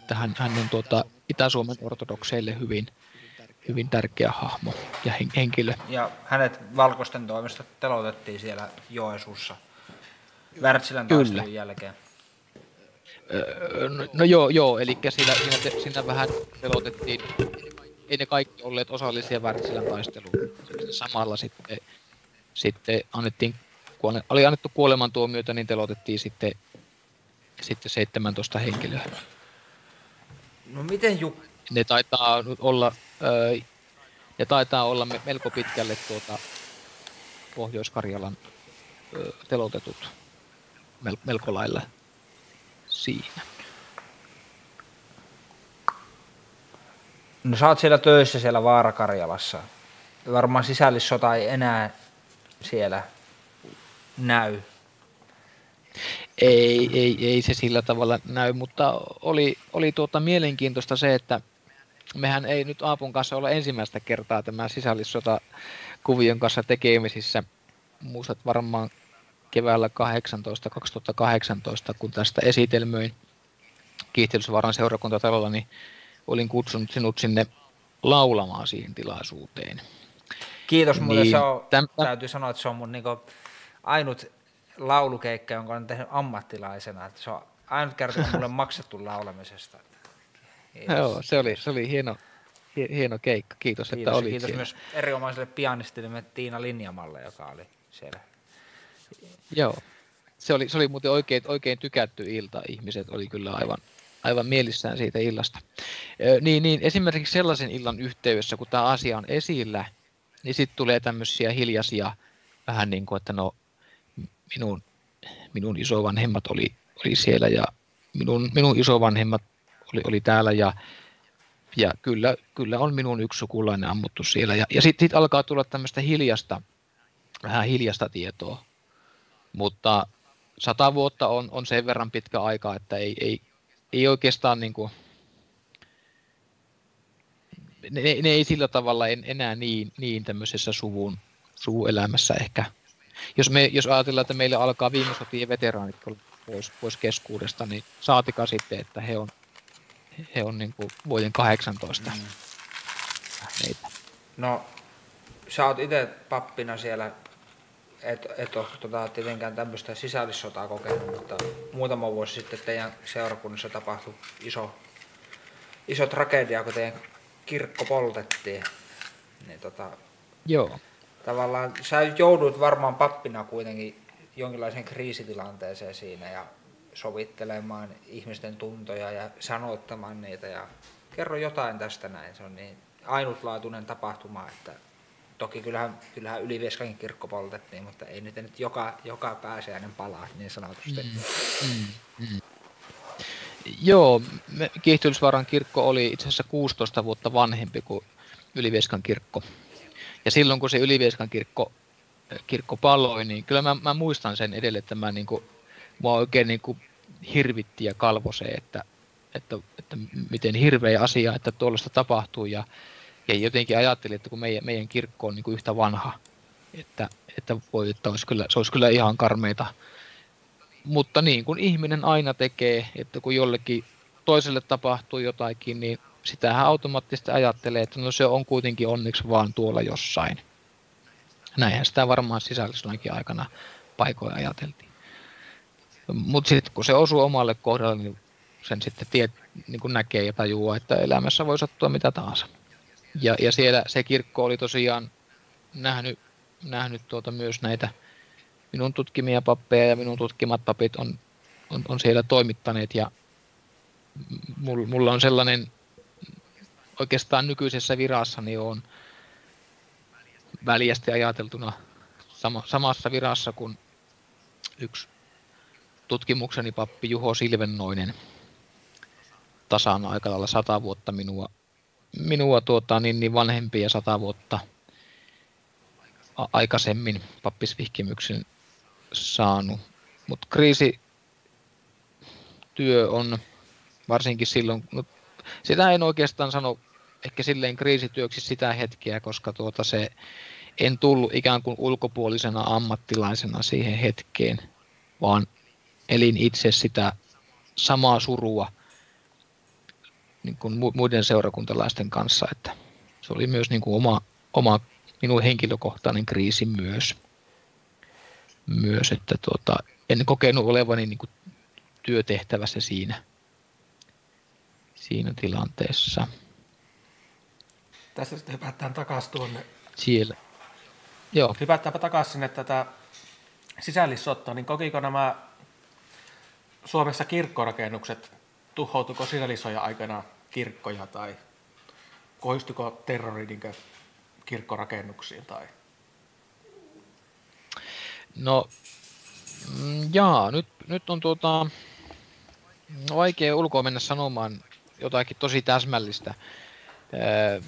Speaker 3: Että hän, hän on tuota Itä-Suomen ortodokseille hyvin, hyvin tärkeä hahmo ja henkilö.
Speaker 2: Ja hänet valkoisten toimesta telotettiin siellä Joensuussa Wärtsilän taistelun jälkeen.
Speaker 3: No, no joo, joo, eli siinä, siinä, siinä vähän telotettiin, ei ne kaikki olleet osallisia Wärtsilän taisteluun. Samalla sitten, sitten annettiin, kun oli annettu kuolemantuomioita, niin telotettiin sitten sitten 17 henkilöä.
Speaker 2: No miten Ju...
Speaker 3: Ne taitaa nyt olla, öö, ne taitaa olla melko pitkälle tuota Pohjois-Karjalan öö, telotetut mel, melko lailla siinä.
Speaker 2: No sä oot siellä töissä siellä Vaarakarjalassa. Varmaan sisällissota ei enää siellä näy
Speaker 3: ei, ei, ei se sillä tavalla näy, mutta oli, oli tuota mielenkiintoista se, että mehän ei nyt Aapun kanssa ole ensimmäistä kertaa tämä sisällissota kuvion kanssa tekemisissä. Muistat varmaan keväällä 18, 2018, kun tästä esitelmöin Kiihtelysvaaran seurakuntatalolla, niin olin kutsunut sinut sinne laulamaan siihen tilaisuuteen.
Speaker 2: Kiitos niin, mulle, se on, täm... täytyy sanoa, että se on mun niin ainut laulukeikka, jonka olen tehnyt ammattilaisena. Että se on ainut kerta, kun mulle on maksettu laulamisesta.
Speaker 3: Kiitos. Joo, se oli, se oli hieno, hieno keikka. Kiitos, kiitos että olit
Speaker 2: Kiitos
Speaker 3: siellä.
Speaker 2: myös erinomaiselle pianistille Tiina Linjamalle, joka oli siellä.
Speaker 3: Joo, se oli, se oli muuten oikein, oikein tykätty ilta. Ihmiset oli kyllä aivan, aivan mielissään siitä illasta. Ö, niin, niin, esimerkiksi sellaisen illan yhteydessä, kun tämä asia on esillä, niin sitten tulee tämmöisiä hiljaisia, vähän niin kuin, että no minun, minun isovanhemmat oli, oli siellä ja minun, minun isovanhemmat oli, oli täällä ja, ja kyllä, kyllä on minun yksi sukulainen ammuttu siellä. Ja, ja sitten sit alkaa tulla tämmöistä hiljasta, vähän hiljasta tietoa. Mutta sata vuotta on, on sen verran pitkä aika, että ei, ei, ei oikeastaan niin kuin, ne, ne, ei sillä tavalla en, enää niin, niin tämmöisessä suvun, suvuelämässä ehkä. Jos, me, jos ajatellaan, että meillä alkaa viime sotien veteraanit pois, pois keskuudesta, niin saatika sitten, että he on, he on niin kuin vuoden 18 mm. Meitä.
Speaker 2: No, sä oot itse pappina siellä, et, et ole tota, tietenkään tämmöistä sisällissotaa kokenut, mutta muutama vuosi sitten teidän seurakunnassa tapahtui iso, iso tragedia, kun teidän kirkko poltettiin. Niin tota,
Speaker 3: Joo.
Speaker 2: Tavallaan sä joudut varmaan pappina kuitenkin jonkinlaiseen kriisitilanteeseen siinä ja sovittelemaan ihmisten tuntoja ja sanottamaan niitä ja kerro jotain tästä näin. Se on niin ainutlaatuinen tapahtuma, että toki kyllähän, kyllähän Ylivieskankin kirkko poltettiin, mutta ei nyt, nyt joka, joka pääsiäinen palaa niin sanotusti. Mm, mm, mm.
Speaker 3: Joo, Kiihtylysvaaran kirkko oli itse asiassa 16 vuotta vanhempi kuin Ylivieskan kirkko. Ja silloin kun se Ylivieskan kirkko, kirkko paloi, niin kyllä mä, mä muistan sen edelleen, että mä niin kuin, mua oikein niin kuin hirvitti ja kalvosee, että, että, että miten hirveä asia, että tuollaista tapahtuu. Ja, ja jotenkin ajattelin, että kun meidän, meidän kirkko on niin kuin yhtä vanha, että, että, voi, että olisi kyllä, se olisi kyllä ihan karmeita mutta niin kuin ihminen aina tekee, että kun jollekin toiselle tapahtuu jotakin, niin sitähän automaattisesti ajattelee, että no se on kuitenkin onneksi vaan tuolla jossain. Näinhän sitä varmaan sisällissodankin aikana paikoin ajateltiin. Mutta sitten kun se osuu omalle kohdalle, niin sen sitten tiet, niin näkee ja tajuaa, että elämässä voi sattua mitä tahansa. Ja, ja siellä se kirkko oli tosiaan nähnyt, nähnyt tuota myös näitä minun tutkimia pappeja ja minun tutkimat papit on, on, on siellä toimittaneet. Ja mulla on sellainen oikeastaan nykyisessä virassani on väliästi ajateltuna sama, samassa virassa kuin yksi tutkimukseni pappi Juho Silvennoinen. Tasan aika lailla sata vuotta minua, minua tuota, niin, niin vanhempi ja sata vuotta aikaisemmin pappisvihkimyksen saanut. Mutta kriisityö on varsinkin silloin, no, sitä en oikeastaan sano ehkä silleen kriisityöksi sitä hetkeä, koska tuota se en tullut ikään kuin ulkopuolisena ammattilaisena siihen hetkeen, vaan elin itse sitä samaa surua niin kuin muiden seurakuntalaisten kanssa, että se oli myös niin kuin oma, oma minun henkilökohtainen kriisi myös myös, että tuota, en kokenut olevani niin kuin työtehtävässä siinä, siinä tilanteessa.
Speaker 1: Tässä sitten hypätään takaisin tuonne.
Speaker 3: Siellä. Joo.
Speaker 1: Hypätäänpä takaisin sinne tätä sisällissottoa, niin kokiko nämä Suomessa kirkkorakennukset, tuhoutuko sisällissojan aikana kirkkoja tai kohdistuko terrori kirkkorakennuksiin tai
Speaker 3: No, mm, jaa, nyt, nyt on tuota, vaikea ulkoa mennä sanomaan jotakin tosi täsmällistä. Äh,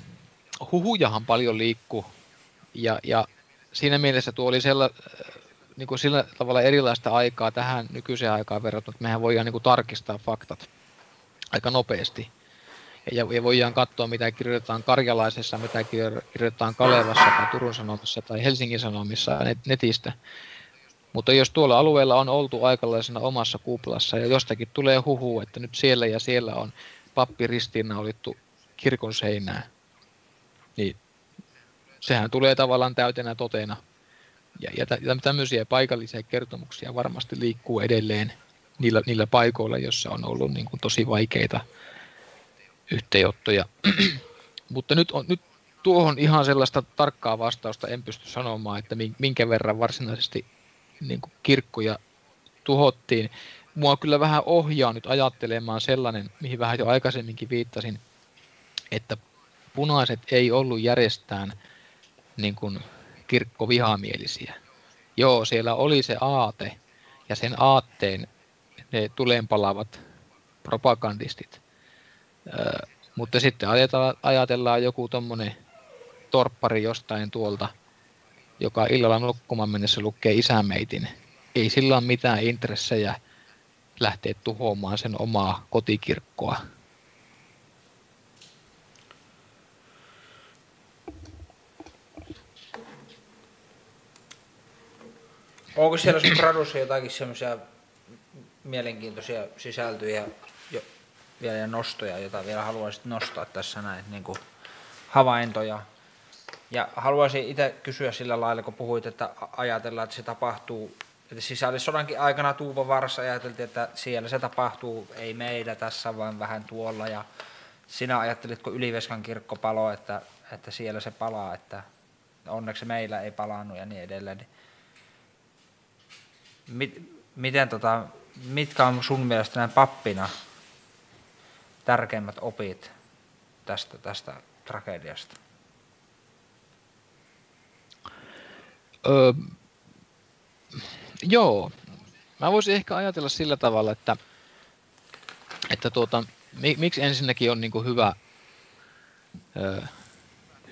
Speaker 3: huhujahan paljon liikkuu ja, ja siinä mielessä tuo oli sella, niin kuin sillä tavalla erilaista aikaa tähän nykyiseen aikaan verrattuna, että mehän voidaan niin kuin tarkistaa faktat aika nopeasti. ja, ja voidaan katsoa, mitä kirjoitetaan Karjalaisessa, mitä kirjoitetaan Kalevassa tai Turun Sanomissa tai Helsingin Sanomissa netistä. Mutta jos tuolla alueella on oltu aikalaisena omassa kuplassa ja jostakin tulee huhu, että nyt siellä ja siellä on pappi ristiinnaulittu kirkon seinää, niin sehän tulee tavallaan täytenä totena. Ja, ja, tämmöisiä paikallisia kertomuksia varmasti liikkuu edelleen niillä, niillä paikoilla, joissa on ollut niin kuin tosi vaikeita yhteenottoja. Mutta nyt, on, nyt tuohon ihan sellaista tarkkaa vastausta en pysty sanomaan, että minkä verran varsinaisesti niin kuin kirkkoja tuhottiin. Mua kyllä vähän ohjaa nyt ajattelemaan sellainen, mihin vähän jo aikaisemminkin viittasin, että punaiset ei ollut järjestään niin kuin kirkkovihamielisiä. Joo, siellä oli se aate ja sen aatteen ne tuleenpalaavat propagandistit. Öö, mutta sitten ajatellaan, ajatellaan joku tommonen torppari jostain tuolta, joka illalla nukkumaan mennessä lukee isämeitin. Ei sillä ole mitään intressejä lähteä tuhoamaan sen omaa kotikirkkoa.
Speaker 2: Onko siellä sun jotakin semmoisia mielenkiintoisia sisältöjä jo, vielä ja nostoja, joita vielä haluaisit nostaa tässä näin, niin kuin havaintoja. Ja haluaisin itse kysyä sillä lailla, kun puhuit, että ajatellaan, että se tapahtuu, että sisällissodankin aikana Tuuvavarassa ajateltiin, että siellä se tapahtuu, ei meillä tässä, vaan vähän tuolla. Ja sinä ajattelitko Yliveskan kirkko palo, että, että siellä se palaa, että onneksi meillä ei palannut ja niin edelleen. Mit, miten tota, mitkä on sun mielestä näin pappina tärkeimmät opit tästä, tästä tragediasta?
Speaker 3: Öö, joo, mä voisin ehkä ajatella sillä tavalla, että, että tuota, miksi ensinnäkin on niin hyvä, öö,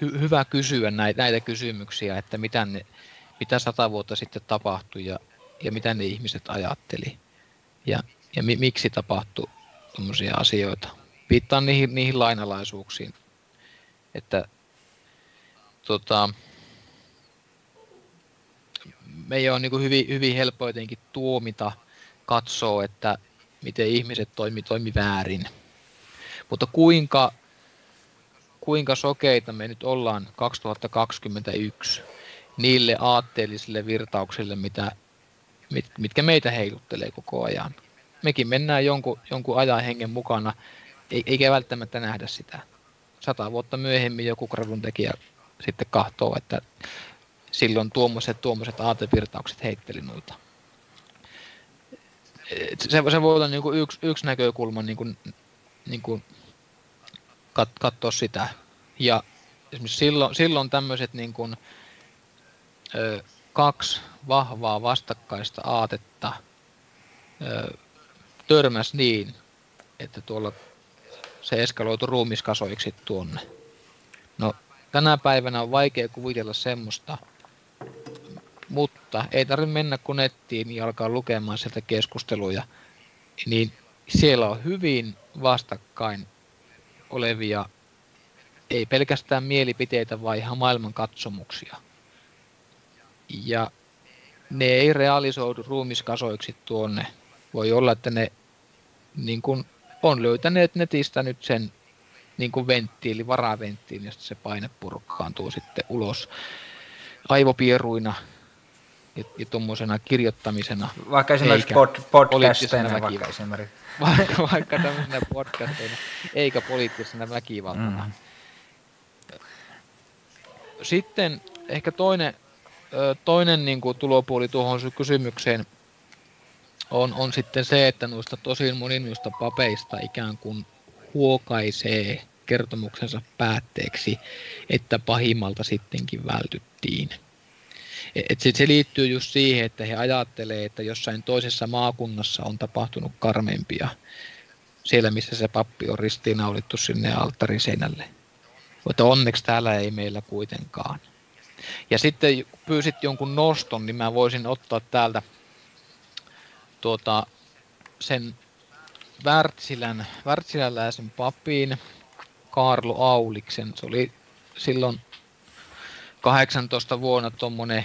Speaker 3: hy, hyvä kysyä näitä, näitä kysymyksiä, että mitä, ne, mitä sata vuotta sitten tapahtui ja, ja mitä ne ihmiset ajatteli ja, ja mi, miksi tapahtuu tuommoisia asioita. Viittaan niihin, niihin lainalaisuuksiin, että tota, meidän on niin hyvin, hyvin helppo jotenkin tuomita, katsoa, että miten ihmiset toimi, toimi väärin. Mutta kuinka, kuinka sokeita me nyt ollaan 2021 niille aatteellisille virtauksille, mitä mit, mitkä meitä heiluttelee koko ajan. Mekin mennään jonkun, jonkun ajan hengen mukana, eikä välttämättä nähdä sitä. Sata vuotta myöhemmin joku gradun tekijä sitten kahtoo, että silloin tuommoiset, tuommoiset aatevirtaukset heitteli noita. Se, se voi olla niin kuin yksi, yksi näkökulma niin kuin, niin kuin kat, katsoa sitä. Ja esimerkiksi silloin, silloin tämmöiset niin kuin, ö, kaksi vahvaa vastakkaista aatetta ö, törmäs niin, että tuolla se eskaloitu ruumiskasoiksi tuonne. No, tänä päivänä on vaikea kuvitella semmoista, mutta ei tarvitse mennä kun nettiin ja alkaa lukemaan sieltä keskusteluja, niin siellä on hyvin vastakkain olevia, ei pelkästään mielipiteitä, vaan ihan maailman katsomuksia ja ne ei realisoidu ruumiskasoiksi tuonne. Voi olla, että ne niin kuin, on löytäneet netistä nyt sen niin kuin venttiili, varaventtiili, josta se paine purkkaantuu sitten ulos aivopieruina ja, ja tuommoisena kirjoittamisena.
Speaker 2: Vaikka esimerkiksi pod, podcasteina vaikka esimerkiksi.
Speaker 3: Vaikka, vaikka tämmöisenä podcasteina, eikä poliittisena väkivaltana. Mm. Sitten ehkä toinen toinen niin kuin, tulopuoli tuohon kysymykseen on, on sitten se, että noista tosi moni noista papeista ikään kuin huokaisee kertomuksensa päätteeksi, että pahimmalta sittenkin vältyttiin. Et sit se liittyy just siihen, että he ajattelee, että jossain toisessa maakunnassa on tapahtunut karmempia, siellä missä se pappi on ristiinnaulittu sinne alttariseinälle. Mutta onneksi täällä ei meillä kuitenkaan. Ja sitten pyysit jonkun noston, niin mä voisin ottaa täältä tuota, sen Wärtsilän, Wärtsiläläisen papin Karlo Auliksen. Se oli silloin 18 vuonna tuommoinen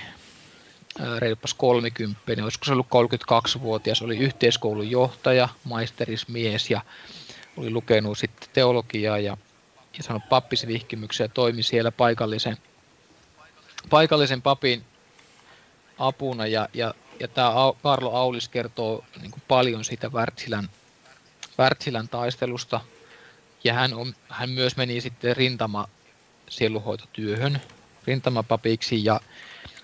Speaker 3: reippas 30, olisiko se ollut 32-vuotias, oli yhteiskoulun johtaja, maisterismies ja oli lukenut sitten teologiaa ja, ja sanonut pappisvihkimyksiä ja toimi siellä paikallisen, paikallisen papin apuna ja, ja, ja tämä Karlo Aulis kertoo niin kuin paljon siitä Wärtsilän, Wärtsilän taistelusta ja hän, on, hän myös meni sitten rintama sieluhoitotyöhön rintamapapiksi ja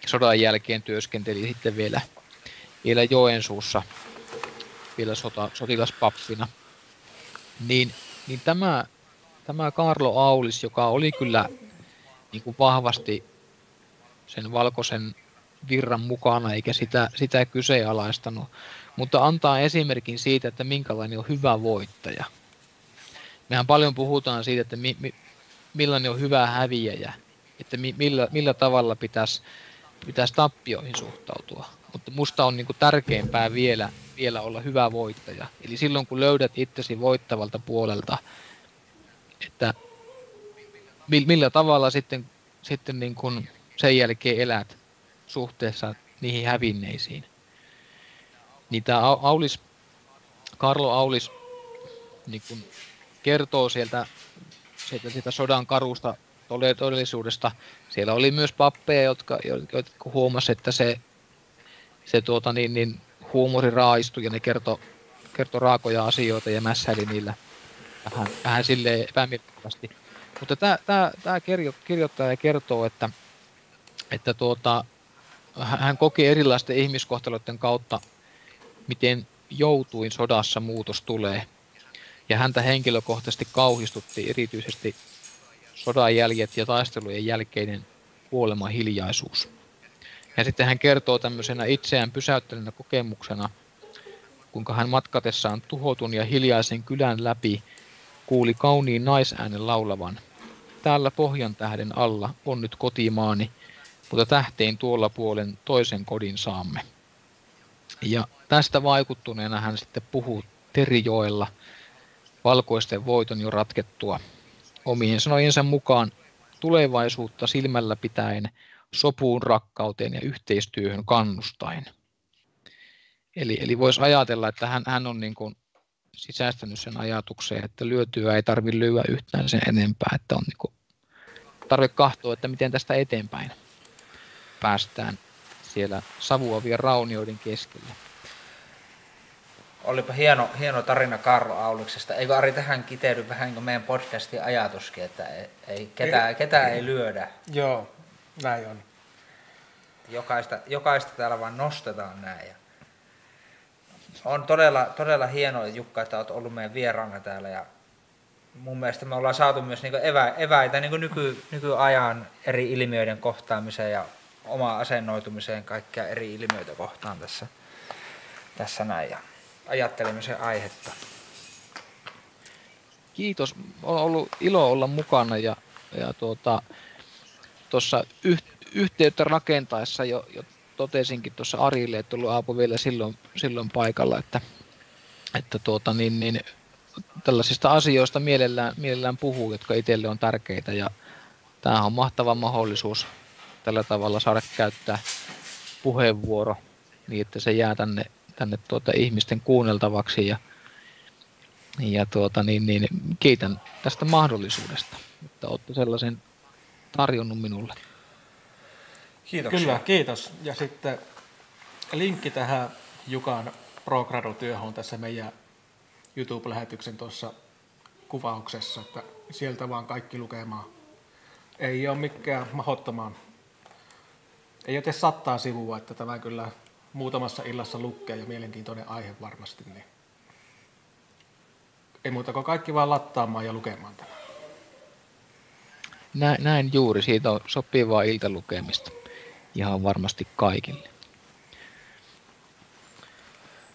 Speaker 3: sodan jälkeen työskenteli sitten vielä, vielä Joensuussa vielä sota, sotilaspappina. Niin, niin tämä, tämä Karlo Aulis, joka oli kyllä niin kuin vahvasti sen valkoisen virran mukana, eikä sitä, sitä kyseenalaistanut, mutta antaa esimerkin siitä, että minkälainen on hyvä voittaja. Mehän paljon puhutaan siitä, että mi, mi, millainen on hyvä häviäjä, että mi, millä, millä tavalla pitäisi pitäisi tappioihin suhtautua. Mutta musta on niin kuin tärkeämpää vielä, vielä olla hyvä voittaja. Eli silloin kun löydät itsesi voittavalta puolelta, että millä tavalla sitten, sitten niin kuin sen jälkeen elät suhteessa niihin hävinneisiin. Niin tämä Aulis, Karlo Aulis niin kuin kertoo sieltä, sieltä sitä sodan karusta todellisuudesta. Siellä oli myös pappeja, jotka, jotka huomasi, että se, se tuota, niin, niin, huumori raaistui ja ne kertoi kerto raakoja asioita ja mässäili niillä vähän, vähän silleen epämiellyttävästi. Mutta tämä, tämä kirjoittaja kertoo, että, että tuota, hän koki erilaisten ihmiskohtaloiden kautta, miten joutuin sodassa muutos tulee. Ja häntä henkilökohtaisesti kauhistutti erityisesti sodan jäljet ja taistelujen jälkeinen kuolema hiljaisuus. Ja sitten hän kertoo tämmöisenä itseään pysäyttäneenä kokemuksena, kuinka hän matkatessaan tuhotun ja hiljaisen kylän läpi kuuli kauniin naisäänen laulavan. Täällä pohjan tähden alla on nyt kotimaani, mutta tähteen tuolla puolen toisen kodin saamme. Ja tästä vaikuttuneena hän sitten puhuu Terijoella valkoisten voiton jo ratkettua omien sanojensa mukaan tulevaisuutta silmällä pitäen, sopuun, rakkauteen ja yhteistyöhön kannustain. Eli, eli voisi ajatella, että hän, hän on niin kuin sisäistänyt sen ajatukseen, että lyötyä ei tarvitse lyödä yhtään sen enempää, että on niin kuin tarvitse kahtoa, että miten tästä eteenpäin päästään siellä savuavien raunioiden keskellä
Speaker 2: olipa hieno, hieno tarina Karlo Auliksesta. Eikö Ari tähän kiteydy vähän niin kuin meidän podcastin ajatuskin, että ei, ei, ketään, ketään ei lyödä.
Speaker 1: Joo, näin on.
Speaker 2: Jokaista, jokaista täällä vaan nostetaan näin. Ja on todella, todella hienoa, Jukka, että olet ollut meidän vieraana täällä. Ja mun mielestä me ollaan saatu myös niin evä, eväitä niin nyky, nykyajan eri ilmiöiden kohtaamiseen ja oma asennoitumiseen kaikkia eri ilmiöitä kohtaan tässä, tässä näin. Ja ajattelemisen aihetta.
Speaker 3: Kiitos. On ollut ilo olla mukana ja, ja tuota, tuossa yh, yhteyttä rakentaessa jo, jo totesinkin tuossa Arille, että ollut Aapo vielä silloin, silloin paikalla, että, että tuota, niin, niin, tällaisista asioista mielellään, mielellään puhuu, jotka itselle on tärkeitä ja tämä on mahtava mahdollisuus tällä tavalla saada käyttää puheenvuoro niin, että se jää tänne tänne tuota ihmisten kuunneltavaksi ja, ja tuota, niin, niin, kiitän tästä mahdollisuudesta, että olette sellaisen tarjonnut minulle.
Speaker 1: Kiitoksia. Kyllä, kiitos. Ja sitten linkki tähän Jukan ProGradu-työhön on tässä meidän YouTube-lähetyksen tuossa kuvauksessa, että sieltä vaan kaikki lukemaan. Ei ole mikään mahdottomaan. Ei ole sattaa sivua, että tämä kyllä muutamassa illassa lukea ja mielenkiintoinen aihe varmasti, niin ei muuta kuin kaikki vaan lattaamaan ja lukemaan tämän.
Speaker 3: Näin, näin juuri, siitä on sopivaa iltalukemista ihan varmasti kaikille.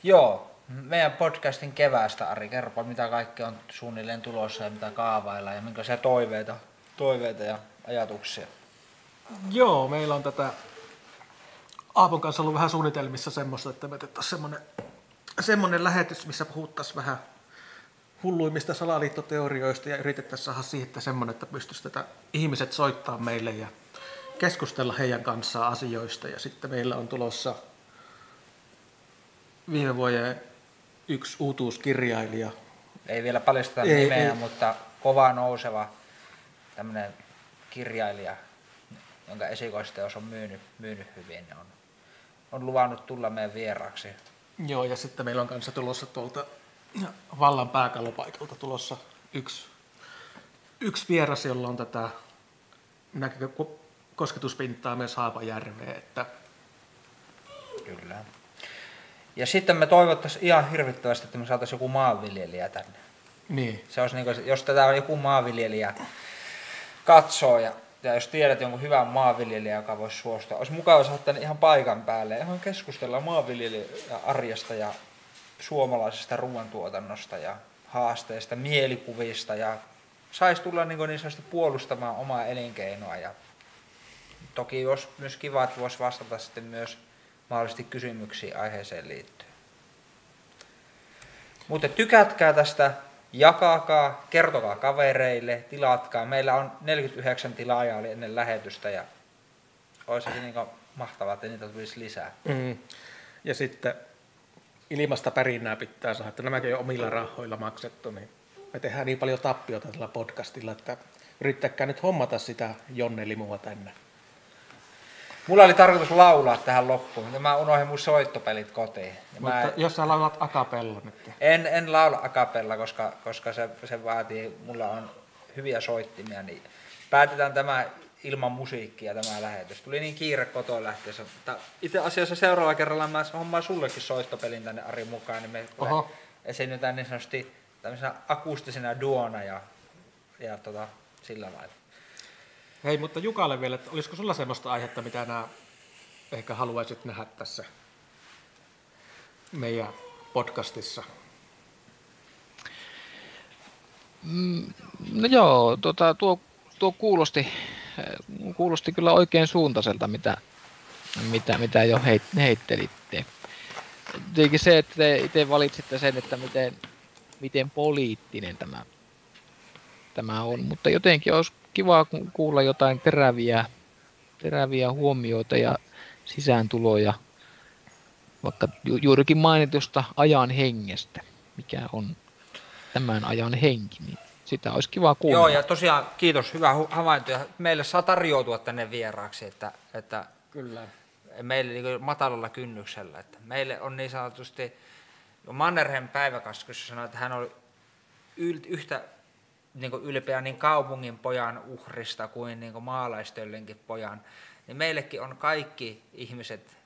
Speaker 2: Joo, meidän podcastin keväästä, Ari, kerropa mitä kaikki on suunnilleen tulossa ja mitä kaavaillaan ja minkälaisia toiveita, toiveita ja ajatuksia.
Speaker 1: Joo, meillä on tätä Aapon kanssa ollut vähän suunnitelmissa semmoista, että me tehtäisiin semmoinen, semmoinen lähetys, missä puhuttaisiin vähän hulluimmista salaliittoteorioista ja yritettäisiin saada siihen, että semmoinen, että pystyisi tätä ihmiset soittaa meille ja keskustella heidän kanssaan asioista. Ja sitten meillä on tulossa viime vuoden yksi uutuuskirjailija.
Speaker 2: Ei vielä paljasteta ei, nimeä, ei. mutta kova nouseva tämmöinen kirjailija, jonka esikoisteos on myynyt, myynyt hyvin, on, on luvannut tulla meidän vieraaksi.
Speaker 1: Joo, ja sitten meillä on kanssa tulossa tuolta vallan pääkallopaikalta tulossa yksi, yksi vieras, jolla on tätä näkö, kosketuspintaa myös Haapajärveen. Että...
Speaker 2: Kyllä. Ja sitten me toivottaisiin ihan hirvittävästi, että me saataisiin joku maanviljelijä tänne.
Speaker 1: Niin.
Speaker 2: Se olisi niin kuin, jos tätä on joku maanviljelijä katsoo ja, ja jos tiedät jonkun hyvän maanviljelijän, joka voisi suostua, olisi mukava saada tänne ihan paikan päälle ihan keskustella maanviljelijän arjesta ja suomalaisesta ruoantuotannosta ja haasteista, mielikuvista ja saisi tulla niin, niin sanotusti puolustamaan omaa elinkeinoa. Ja toki jos myös kiva, että voisi vastata sitten myös mahdollisesti kysymyksiin aiheeseen liittyen. Mutta tykätkää tästä, jakakaa, kertokaa kavereille, tilatkaa. Meillä on 49 tilaajaa oli ennen lähetystä ja olisi se niin mahtavaa, että niitä tulisi lisää.
Speaker 1: Mm. Ja sitten ilmasta pärinää pitää saada, että nämäkin on omilla rahoilla maksettu, niin me tehdään niin paljon tappiota tällä podcastilla, että yrittäkää nyt hommata sitä Jonne Limua tänne.
Speaker 2: Mulla oli tarkoitus laulaa tähän loppuun, mutta mä unohdin mun soittopelit kotiin.
Speaker 1: Ja mutta mä... jos sä laulat akapella nyt.
Speaker 2: En, en laula akapella, koska, koska se, se vaatii, mulla on hyviä soittimia, niin päätetään tämä ilman musiikkia tämä lähetys. Tuli niin kiire kotoa lähtiessä. Mutta itse asiassa seuraavalla kerralla mä hommaan sullekin soittopelin tänne Ari mukaan, niin me esiinnytään niin sanotusti tämmöisenä akustisena duona ja, ja tota, sillä lailla.
Speaker 1: Hei, mutta Jukalle vielä, että olisiko sulla semmoista aihetta, mitä nämä ehkä haluaisit nähdä tässä meidän podcastissa?
Speaker 3: Mm, no joo, tuota, tuo, tuo kuulosti kuulosti kyllä oikein suuntaiselta, mitä, mitä, mitä jo heit, heittelitte. Tietenkin se, että te itse valitsitte sen, että miten, miten poliittinen tämä, tämä on, mutta jotenkin olisi kiva kuulla jotain teräviä, teräviä huomioita ja sisääntuloja, vaikka ju, juurikin mainitusta ajan hengestä, mikä on tämän ajan henki, niin sitä olisi kiva kuulla.
Speaker 2: Joo, ja tosiaan kiitos, hyvä havainto. Ja meille saa tarjoutua tänne vieraaksi, että, että
Speaker 1: Kyllä.
Speaker 2: meille niin matalalla kynnyksellä. Että meille on niin sanotusti, Mannerheim päiväkaskussa sanoi, että hän oli yhtä niin ylpeä niin kaupungin pojan uhrista kuin, niin maalaistöllenkin pojan. Niin meillekin on kaikki ihmiset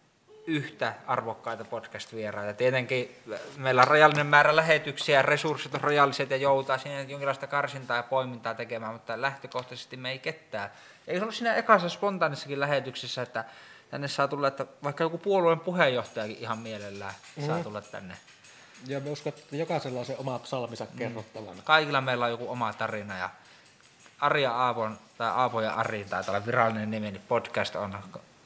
Speaker 2: yhtä arvokkaita podcast-vieraita. Tietenkin meillä on rajallinen määrä lähetyksiä, resurssit on rajalliset ja joutaa siinä jonkinlaista karsintaa ja poimintaa tekemään, mutta lähtökohtaisesti me ei ketään. Ei se ollut siinä ekassa spontaanissakin lähetyksessä, että tänne saa tulla, että vaikka joku puolueen puheenjohtajakin ihan mielellään mm. saa tulla tänne.
Speaker 1: Ja me uskon, että jokaisella on se oma psalmissa mm. kerrottavana.
Speaker 2: Kaikilla meillä on joku oma tarina ja Ari ja Aavon, tai Aapo ja Ari, tai tällä virallinen nimi, niin podcast on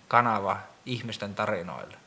Speaker 2: kanava ihmisten tarinoille.